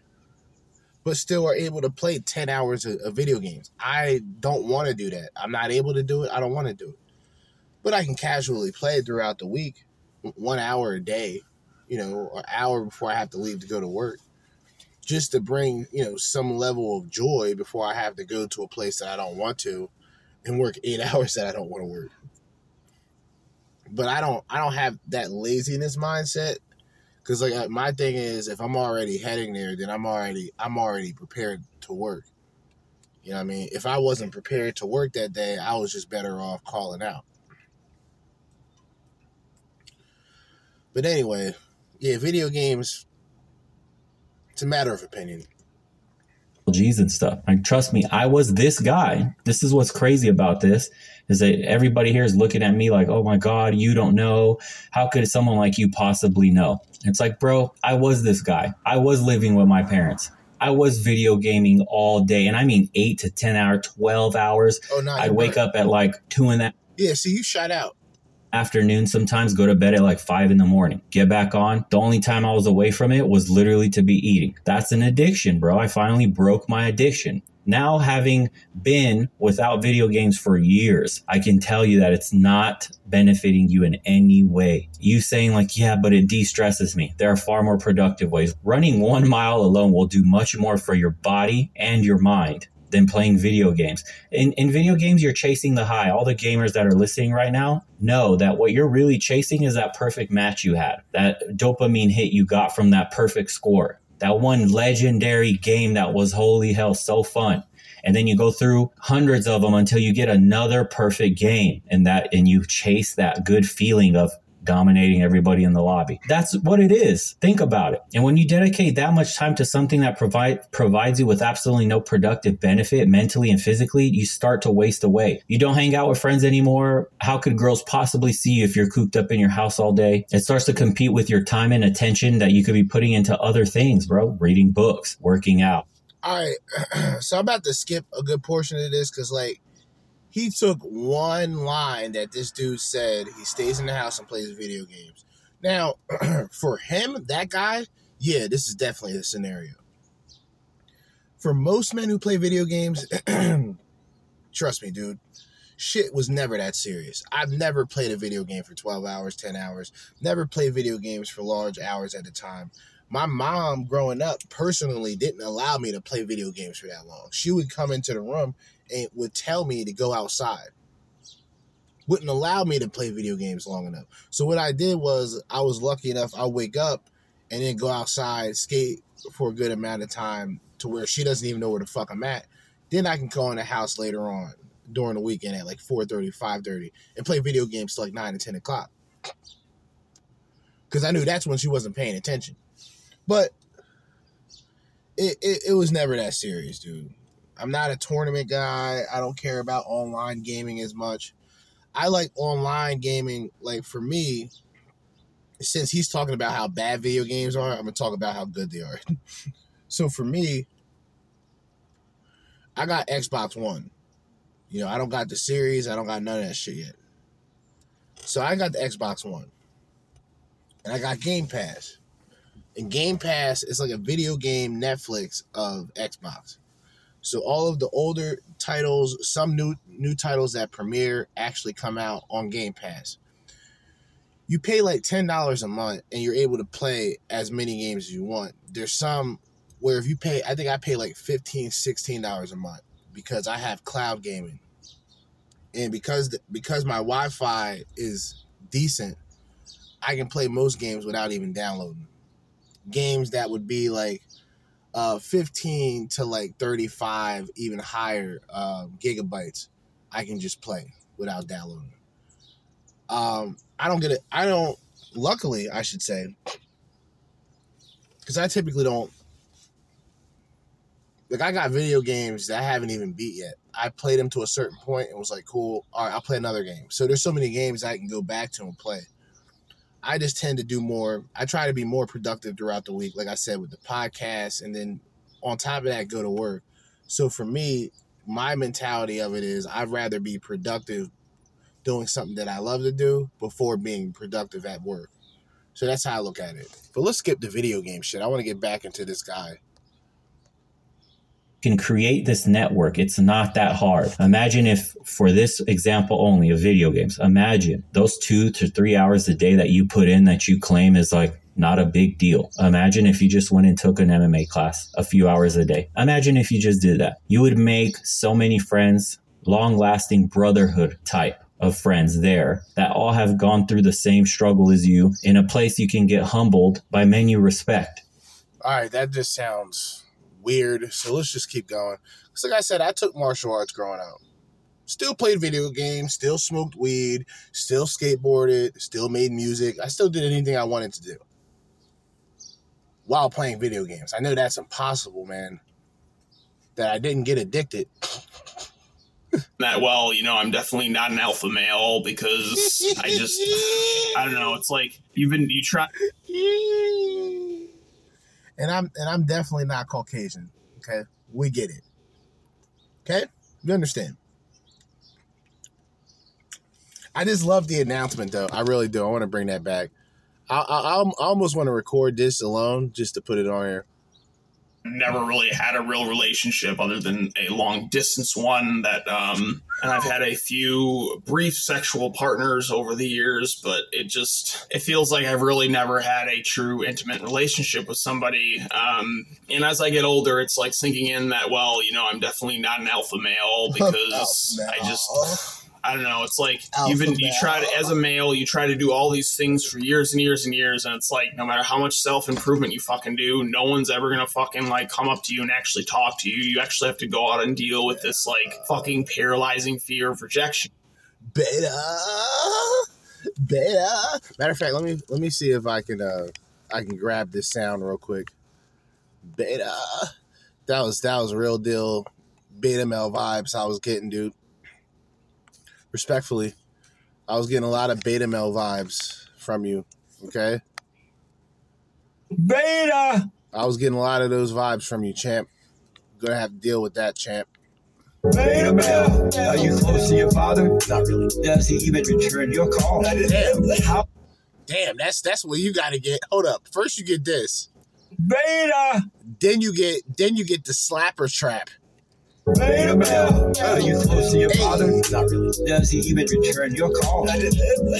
but still are able to play 10 hours of, of video games. I don't want to do that. I'm not able to do it. I don't want to do it. But I can casually play throughout the week, one hour a day, you know, an hour before I have to leave to go to work, just to bring, you know, some level of joy before I have to go to a place that I don't want to and work eight hours that I don't want to work. But I don't I don't have that laziness mindset because like uh, my thing is, if I'm already heading there, then I'm already I'm already prepared to work. You know what I mean? If I wasn't prepared to work that day, I was just better off calling out. But anyway, yeah, video games. It's a matter of opinion. G's and stuff. Like, trust me, I was this guy. This is what's crazy about this is that everybody here is looking at me like, oh my God, you don't know. How could someone like you possibly know? It's like, bro, I was this guy. I was living with my parents. I was video gaming all day, and I mean eight to ten hour, twelve hours. Oh no! I'd wake up at like two in the yeah. See, you shot out afternoon sometimes go to bed at like five in the morning get back on the only time i was away from it was literally to be eating that's an addiction bro i finally broke my addiction Now, having been without video games for years, I can tell you that it's not benefiting you in any way. You saying, like, yeah, but it de stresses me. There are far more productive ways. Running one mile alone will do much more for your body and your mind than playing video games. In, in video games, you're chasing the high. All the gamers that are listening right now know that what you're really chasing is that perfect match you had, that dopamine hit you got from that perfect score, that one legendary game that was holy hell so fun. And then you go through hundreds of them until you get another perfect game and that and you chase that good feeling of dominating everybody in the lobby. That's what it is. Think about it. And when you dedicate that much time to something that provide provides you with absolutely no productive benefit mentally and physically, you start to waste away. You don't hang out with friends anymore. How could girls possibly see you if you're cooped up in your house all day? It starts to compete with your time and attention that you could be putting into other things, bro. Reading books, working out. All right, so I'm about to skip a good portion of this because, like, he took one line that this dude said. He stays in the house and plays video games. Now, for him, that guy, yeah, this is definitely the scenario. For most men who play video games, trust me, dude, shit was never that serious. I've never played a video game for 12 hours, 10 hours, never played video games for large hours at a time my mom growing up personally didn't allow me to play video games for that long. She would come into the room and would tell me to go outside. Wouldn't allow me to play video games long enough. So what I did was I was lucky enough I wake up and then go outside, skate for a good amount of time to where she doesn't even know where the fuck I'm at. Then I can go in the house later on during the weekend at like 4.30, 5.30 and play video games till like 9 or 10 o'clock. Because I knew that's when she wasn't paying attention. But it, it, it was never that serious, dude. I'm not a tournament guy. I don't care about online gaming as much. I like online gaming, like for me, since he's talking about how bad video games are, I'm gonna talk about how good they are. so for me, I got Xbox One. You know, I don't got the series, I don't got none of that shit yet. So I got the Xbox One. And I got Game Pass. And Game Pass is like a video game Netflix of Xbox. So all of the older titles, some new new titles that premiere actually come out on Game Pass. You pay like ten dollars a month and you're able to play as many games as you want. There's some where if you pay I think I pay like 15 16 dollars a month because I have cloud gaming. And because the, because my Wi-Fi is decent, I can play most games without even downloading games that would be like uh, 15 to like 35, even higher uh, gigabytes, I can just play without downloading. Um, I don't get it. I don't, luckily, I should say, because I typically don't. Like, I got video games that I haven't even beat yet. I played them to a certain point and was like, cool, all right, I'll play another game. So there's so many games I can go back to and play. I just tend to do more. I try to be more productive throughout the week, like I said, with the podcast, and then on top of that, go to work. So for me, my mentality of it is I'd rather be productive doing something that I love to do before being productive at work. So that's how I look at it. But let's skip the video game shit. I want to get back into this guy can create this network. It's not that hard. Imagine if, for this example only of video games, imagine those two to three hours a day that you put in that you claim is like not a big deal. Imagine if you just went and took an MMA class a few hours a day. Imagine if you just did that. You would make so many friends, long lasting brotherhood type of friends there that all have gone through the same struggle as you in a place you can get humbled by men you respect. All right, that just sounds weird. So let's just keep going. Because, like I said, I took martial arts growing up. Still played video games, still smoked weed, still skateboarded, still made music. I still did anything I wanted to do while playing video games. I know that's impossible, man. That I didn't get addicted. that well, you know, I'm definitely not an alpha male because I just I don't know, it's like you've been you try and I'm and I'm definitely not Caucasian. Okay, we get it. Okay, you understand. I just love the announcement, though. I really do. I want to bring that back. I, I, I almost want to record this alone just to put it on here. Never really had a real relationship other than a long distance one that um and I've had a few brief sexual partners over the years but it just it feels like I've really never had a true intimate relationship with somebody um and as I get older it's like sinking in that well you know I'm definitely not an alpha male because I just. I don't know. It's like Alpha even you try to, as a male, you try to do all these things for years and years and years, and it's like no matter how much self improvement you fucking do, no one's ever gonna fucking like come up to you and actually talk to you. You actually have to go out and deal with this like fucking paralyzing fear of rejection. Beta, beta. Matter of fact, let me let me see if I can uh I can grab this sound real quick. Beta. That was that was real deal beta male vibes I was getting, dude. Respectfully, I was getting a lot of beta male vibes from you. Okay, Beta! I was getting a lot of those vibes from you, champ. Gonna have to deal with that, champ. Beta male! Are you close to your father? Not really. Does he even return your call? Damn, How damn. That's that's what you got to get. Hold up. First, you get this. Beta! Then you get then you get the slapper trap. Beta male! are you close to your father? Not really. Does he even return your call?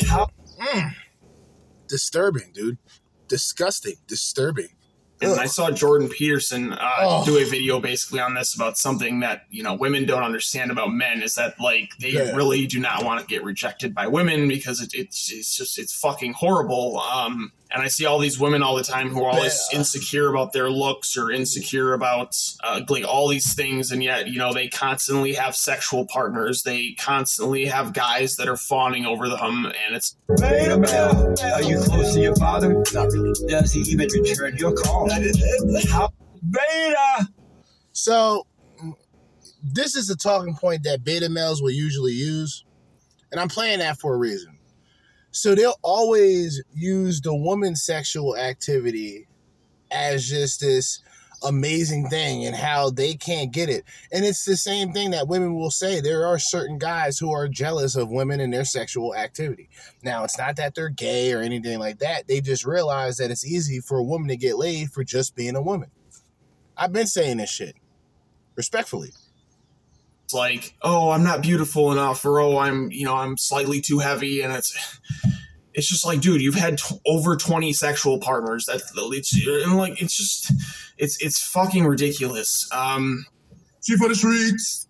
How Mm. Disturbing, dude. Disgusting. Disturbing. And Ugh. I saw Jordan Peterson uh, Oh. do a video basically on this about something that you know women don't understand about men is that like they Yeah. really do not want to get rejected by women because it, it's it's just it's fucking horrible. Um, and I see all these women all the time who are always Yeah. insecure about their looks or insecure about uh, like all these things, and yet you know they constantly have sexual partners. They constantly have guys that are fawning over them, and it's Beta male! are you close to your father? Not really. Does he even return your call? Beta! So this is a talking point that beta males will usually use. And I'm playing that for a reason. So they'll always use the woman's sexual activity as just this amazing thing and how they can't get it. And it's the same thing that women will say. There are certain guys who are jealous of women and their sexual activity. Now, it's not that they're gay or anything like that. They just realize that it's easy for a woman to get laid for just being a woman. I've been saying this shit. Respectfully. It's like, oh, I'm not beautiful enough, or oh, I'm, you know, I'm slightly too heavy, and it's, it's just like, dude, you've had t- over 20 sexual partners. That's the it's, and like, it's just, it's, it's fucking ridiculous. Um, Chief for the streets.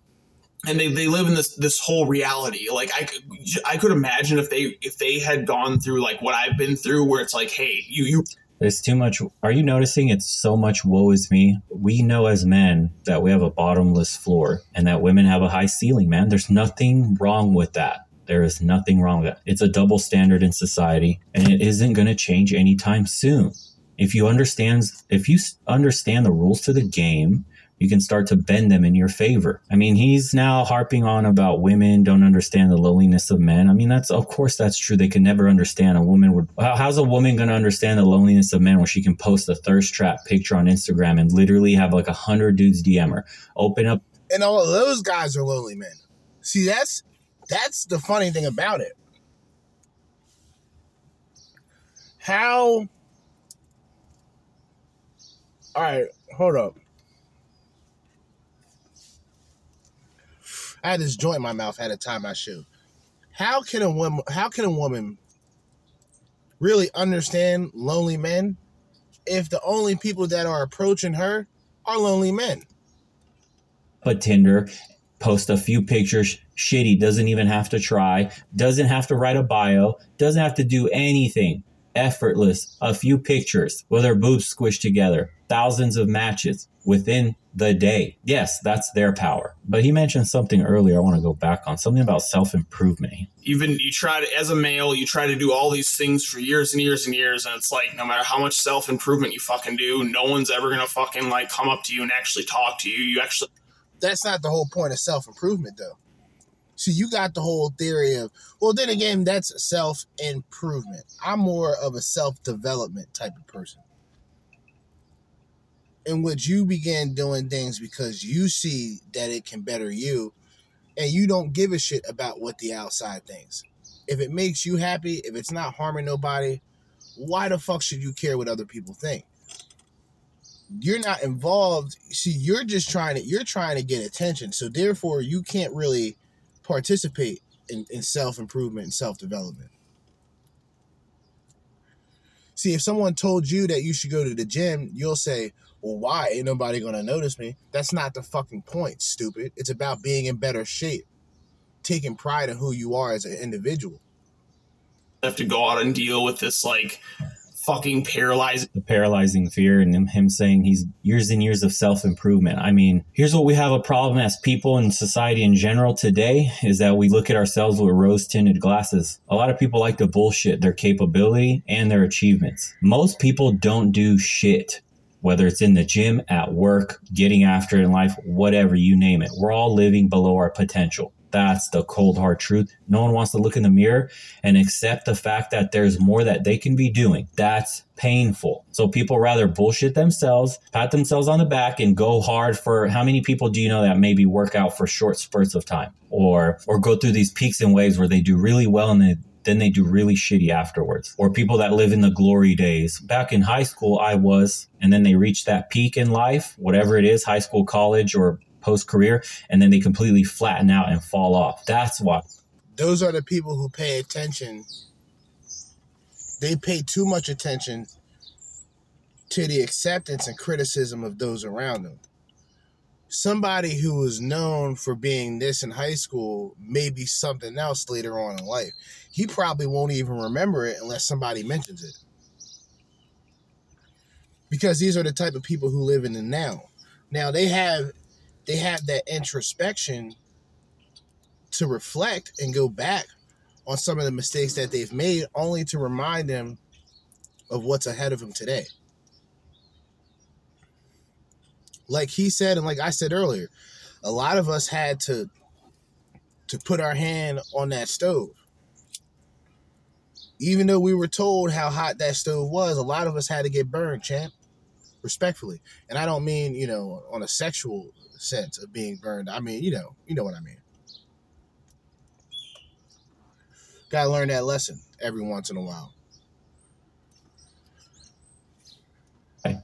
and they, they live in this this whole reality. Like I could I could imagine if they if they had gone through like what I've been through, where it's like, hey, you you There's too much. Are you noticing it's so much woe is me? We know as men that we have a bottomless floor and that women have a high ceiling, man. There's nothing wrong with that. There is nothing wrong with that. It's a double standard in society and it isn't going to change anytime soon. If you understand if you understand the rules to the game, you can start to bend them in your favor. I mean, he's now harping on about women don't understand the loneliness of men. I mean, that's of course that's true. They can never understand a woman would. How's a woman going to understand the loneliness of men when she can post a thirst trap picture on Instagram and literally have like a hundred dudes DM her, open up And all of those guys are lonely men. See, that's that's the funny thing about it. How All right, hold up. I had this joint in my mouth, at to time I shoe. How can a woman how can a woman really understand lonely men if the only people that are approaching her are lonely men? But Tinder, post a few pictures. Shitty doesn't even have to try, doesn't have to write a bio, doesn't have to do anything. Effortless, a few pictures with her boobs squished together, thousands of matches within the day. Yes, that's their power. But he mentioned something earlier I want to go back on something about self improvement. even you try to as a male you try to do all these things for years and years and years and it's like no matter how much self improvement you fucking do no one's ever gonna fucking like come up to you and actually talk to you you actually that's not the whole point of self improvement, though. See, you got the whole theory of, well, then again, that's self improvement. I'm more of a self development type of person. In which you begin doing things because you see that it can better you and you don't give a shit about what the outside thinks. If it makes you happy, if it's not harming nobody, why the fuck should you care what other people think? you're not involved. See, you're just trying to you're trying to get attention. So therefore, you can't really participate in, in self improvement and self development. See, if someone told you that you should go to the gym, you'll say, "Well, why? Ain't nobody gonna notice me." That's not the fucking point, stupid. It's about being in better shape, taking pride in who you are as an individual. I have to go out and deal with this like fucking paralyzing the paralyzing fear and him, him saying he's years and years of self-improvement i mean here's what we have a problem as people in society in general today is that we look at ourselves with rose-tinted glasses a lot of people like to bullshit their capability and their achievements most people don't do shit whether it's in the gym at work getting after it in life whatever you name it we're all living below our potential that's the cold hard truth. No one wants to look in the mirror and accept the fact that there's more that they can be doing. That's painful. So people rather bullshit themselves, pat themselves on the back and go hard for how many people do you know that maybe work out for short spurts of time or or go through these peaks and waves where they do really well and they then they do really shitty afterwards. Or people that live in the glory days. Back in high school, I was, and then they reach that peak in life, whatever it is, high school, college, or post career, and then they completely flatten out and fall off. That's why. Those are the people who pay attention. They pay too much attention to the acceptance and criticism of those around them. Somebody who was known for being this in high school may be something else later on in life. He probably won't even remember it unless somebody mentions it. Because these are the type of people who live in the now. Now they have they have that introspection to reflect and go back on some of the mistakes that they've made only to remind them of what's ahead of them today like he said and like i said earlier a lot of us had to to put our hand on that stove even though we were told how hot that stove was a lot of us had to get burned champ respectfully. And i don't mean you know on a sexual sense of being burned. I mean you know you know what i mean. Gotta learn that lesson every once in a while.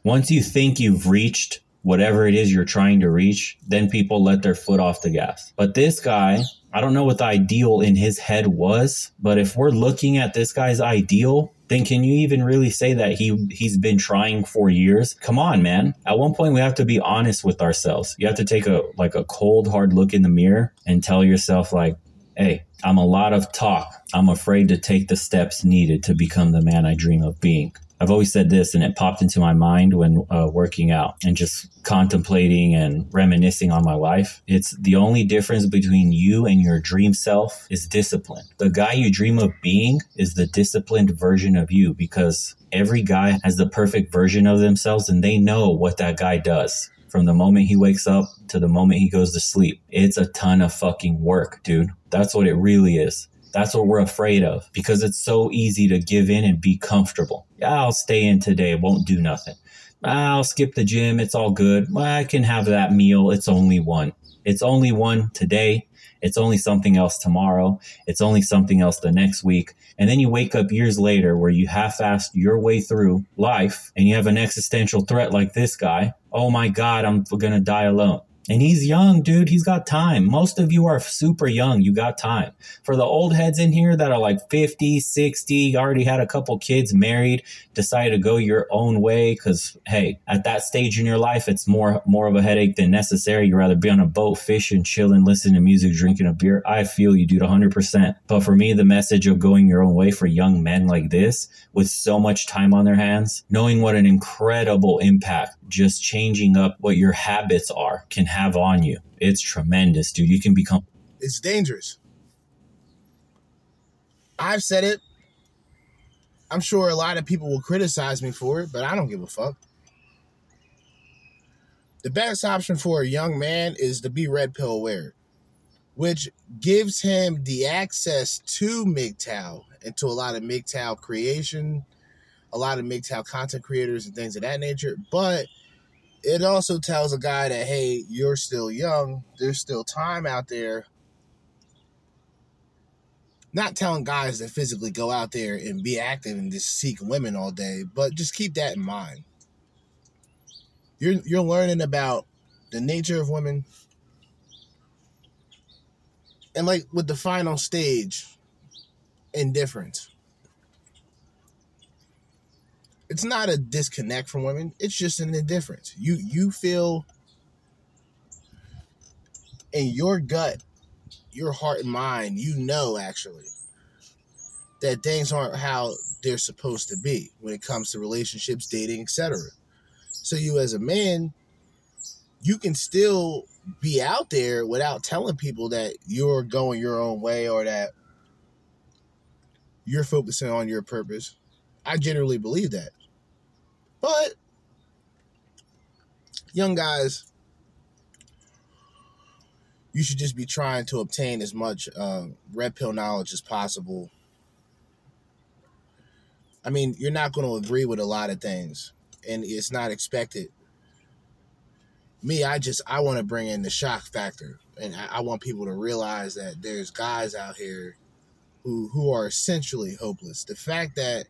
Once you think you've reached whatever it is you're trying to reach, then people let their foot off the gas. But this guy, I don't know what the ideal in his head was, but if we're looking at this guy's ideal, then can you even really say that he he's been trying for years? Come on, man. At one point we have to be honest with ourselves. You have to take a like a cold hard look in the mirror and tell yourself like, "Hey, I'm a lot of talk. I'm afraid to take the steps needed to become the man I dream of being." I've always said this, and it popped into my mind when uh, working out and just contemplating and reminiscing on my life. It's the only difference between you and your dream self is discipline. The guy you dream of being is the disciplined version of you because every guy has the perfect version of themselves and they know what that guy does. From the moment he wakes up to the moment he goes to sleep, it's a ton of fucking work, dude. That's what it really is. That's what we're afraid of because it's so easy to give in and be comfortable. I'll stay in today, won't do nothing. I'll skip the gym, it's all good. I can have that meal, it's only one. It's only one today. It's only something else tomorrow. It's only something else the next week. And then you wake up years later where you half assed your way through life and you have an existential threat like this guy. Oh my God, I'm going to die alone. And he's young, dude. He's got time. Most of you are super young. You got time. For the old heads in here that are like 50, 60, already had a couple kids, married, decided to go your own way because, hey, at that stage in your life, it's more more of a headache than necessary. You'd rather be on a boat, fishing, chilling, listening to music, drinking a beer. I feel you, dude, 100%. But for me, the message of going your own way for young men like this with so much time on their hands, knowing what an incredible impact just changing up what your habits are can have on you. It's tremendous, dude. You can become. It's dangerous. I've said it. I'm sure a lot of people will criticize me for it, but I don't give a fuck. The best option for a young man is to be red pill aware, which gives him the access to MGTOW and to a lot of MGTOW creation, a lot of MGTOW content creators and things of that nature. But it also tells a guy that, hey, you're still young. There's still time out there. Not telling guys to physically go out there and be active and just seek women all day, but just keep that in mind. You're you're learning about the nature of women. And like with the final stage, indifference. It's not a disconnect from women. It's just an indifference. You you feel in your gut, your heart and mind, you know actually that things aren't how they're supposed to be when it comes to relationships, dating, etc. So you as a man, you can still be out there without telling people that you're going your own way or that you're focusing on your purpose. I generally believe that. But young guys, you should just be trying to obtain as much uh, red pill knowledge as possible. I mean, you're not going to agree with a lot of things, and it's not expected. Me, I just I want to bring in the shock factor, and I, I want people to realize that there's guys out here who who are essentially hopeless. The fact that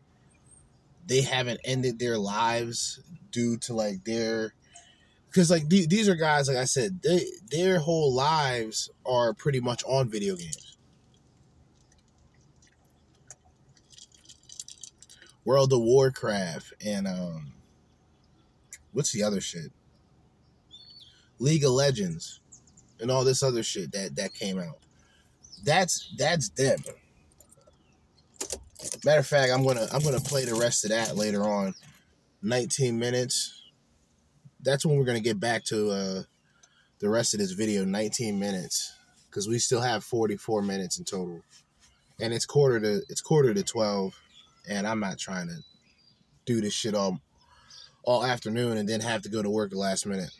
they haven't ended their lives due to like their because like th- these are guys like i said they their whole lives are pretty much on video games. World of warcraft and um what's the other shit? League of legends and all this other shit that that came out. That's that's them matter of fact i'm gonna i'm gonna play the rest of that later on 19 minutes that's when we're gonna get back to uh, the rest of this video, 19 minutes, because we still have 44 minutes in total, and it's quarter to it's quarter to 12, and I'm not trying to do this shit all all afternoon and then have to go to work the last minute.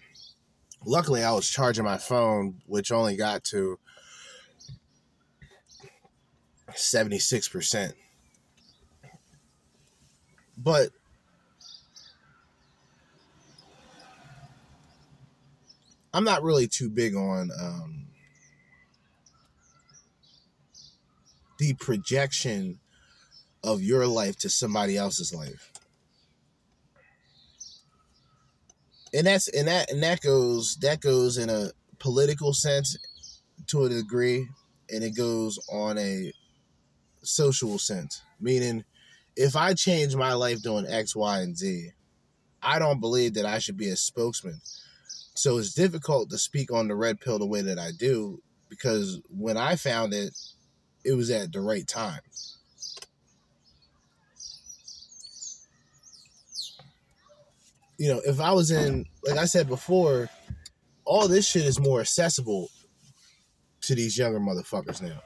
Luckily, I was charging my phone, which only got to 76%. But I'm not really too big on um, the projection of your life to somebody else's life. And that's and that and that goes that goes in a political sense to a degree and it goes on a social sense. Meaning if I change my life doing X, Y, and Z, I don't believe that I should be a spokesman so it's difficult to speak on the red pill the way that I do because when I found it, it was at the right time. You know, if I was in, like I said before, all this shit is more accessible to these younger motherfuckers now.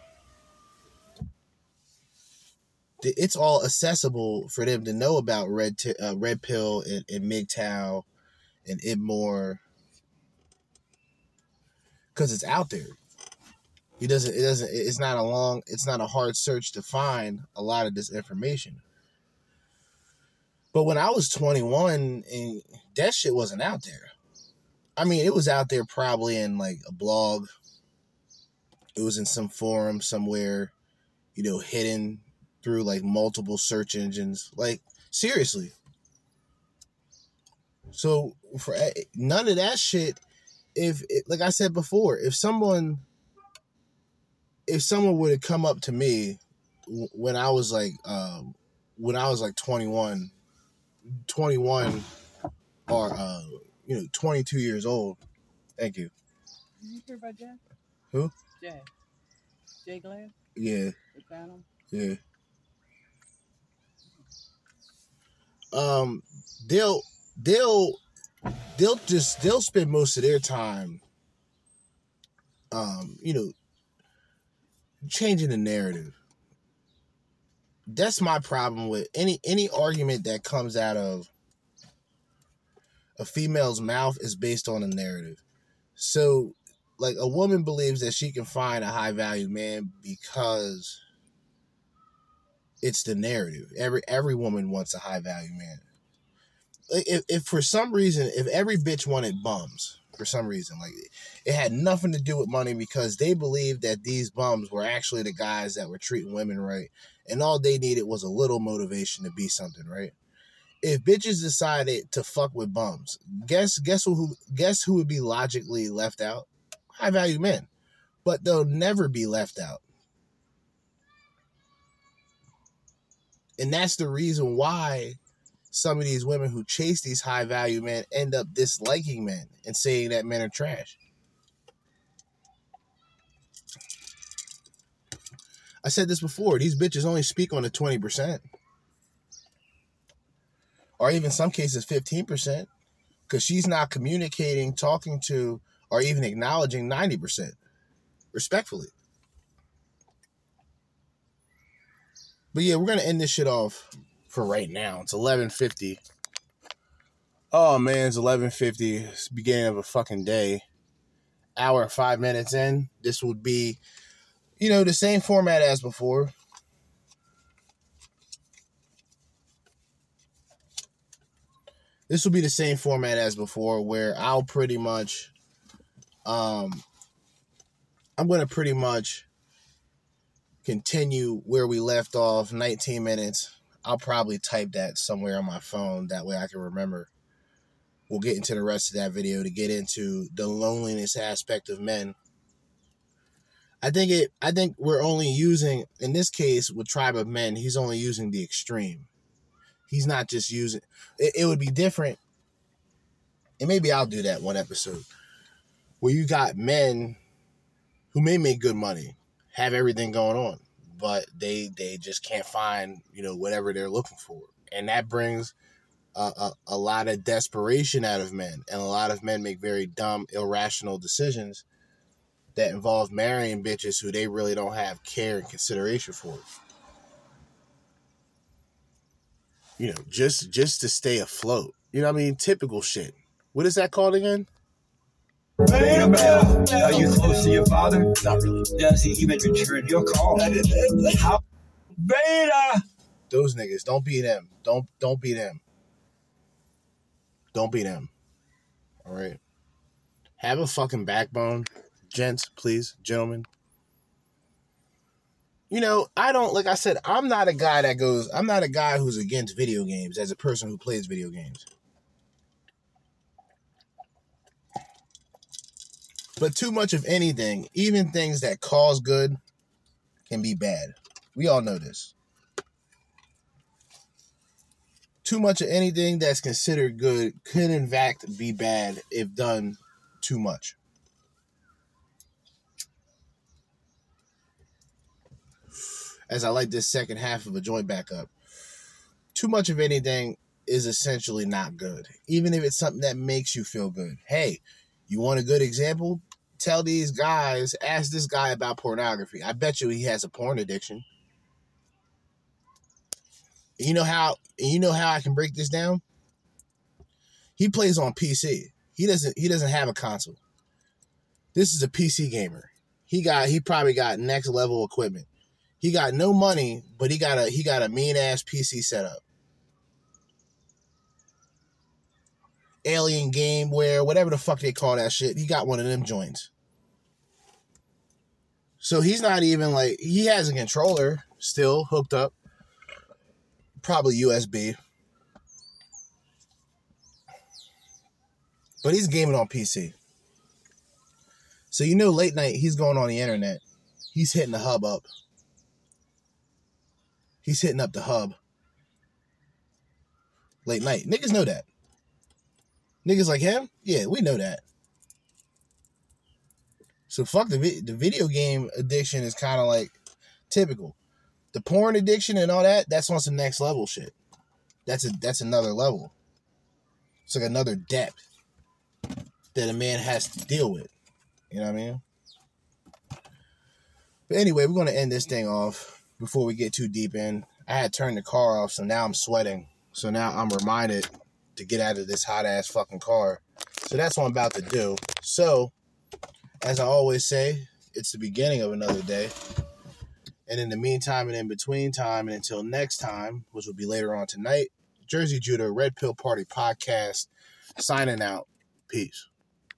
It's all accessible for them to know about red t- uh, red pill and, and MGTOW and IBMOR because it's out there. He doesn't. It doesn't. It's not a long. It's not a hard search to find a lot of this information. But when I was 21 and that shit wasn't out there. I mean, it was out there probably in like a blog. It was in some forum somewhere, you know, hidden through like multiple search engines. Like seriously. So for eh, none of that shit if like I said before, if someone if someone would have come up to me when I was like um, when I was like 21 21 or uh, you know 22 years old. Thank you. Did you hear about Jay? Who? Jay. Jay Glad? Yeah. They found him? Yeah. Um they'll they'll they'll just they'll spend most of their time um you know changing the narrative. That's my problem with any any argument that comes out of a female's mouth is based on a narrative. So like a woman believes that she can find a high value man because it's the narrative every every woman wants a high value man if, if for some reason, if every bitch wanted bums for some reason, like it had nothing to do with money because they believed that these bums were actually the guys that were treating women right, and all they needed was a little motivation to be something, right? if bitches decided to fuck with bums, guess guess who guess who would be logically left out? High value men. But they'll never be left out. And that's the reason why some of these women who chase these high value men end up disliking men and saying that men are trash. I said this before, these bitches only speak on the 20%. Or even some cases 15%. Because she's not communicating, talking to, or even acknowledging 90%. Respectfully. But yeah, we're gonna end this shit off for right now. It's eleven fifty. Oh man, it's eleven fifty. It's beginning of a fucking day. Hour five minutes in. This would be, you know, the same format as before. This will be the same format as before, where I'll pretty much, um, I'm gonna pretty much continue where we left off 19 minutes i'll probably type that somewhere on my phone. That way i can remember. We'll get into the rest of that video to get into the loneliness aspect of men. I think it i think we're only using in this case with tribe of men he's only using the extreme. He's not just using it, it would be different and maybe i'll do that one episode where you got men who may make good money have everything going on, but they they just can't find you know whatever they're looking for, and that brings a, a, a lot of desperation out of men, and a lot of men make very dumb, irrational decisions that involve marrying bitches who they really don't have care and consideration for. You know, just just to stay afloat. You know what I mean? Typical shit. What is that called again? Beta Bell, are you close to your father? Not really. Does he even return your call? How? Beta! Those niggas, don't be them. Don't don't be them. Don't be them. All right. Have a fucking backbone, gents, please, gentlemen. You know, I don't like I said, I'm not a guy that goes, I'm not a guy who's against video games as a person who plays video games. But too much of anything, even things that cause good, can be bad. We all know this. Too much of anything that's considered good could, in fact, be bad if done too much. As I like this second half of a joint backup, too much of anything is essentially not good, even if it's something that makes you feel good. Hey, you want a good example? Tell these guys, ask this guy about pornography. I bet you he has a porn addiction. You know how you know how I can break this down? He plays on PC. He doesn't he doesn't have a console. This is a PC gamer. He got he probably got next level equipment. He got no money, but he got a he got a mean ass PC setup. Alien game where whatever the fuck they call that shit. He got one of them joints. So he's not even like he has a controller still hooked up, probably USB. But he's gaming on PC. So you know late night he's going on the internet. He's hitting the hub up. He's hitting up the hub. Late night. Niggas know that. Niggas like him? Yeah, we know that. So fuck the vi- the video game addiction is kind of like typical. The porn addiction and all that, that's on some next level shit. That's a that's another level. It's like another depth that a man has to deal with. You know what I mean? But anyway, we're gonna end this thing off before we get too deep in. I had turned the car off, so now I'm sweating. So now I'm reminded to get out of this hot ass fucking car. So that's what I'm about to do. So, as I always say, it's the beginning of another day. And in the meantime and in between time and until next time, which will be later on tonight, Jerzee Judah Red Pill Party podcast signing out. Peace.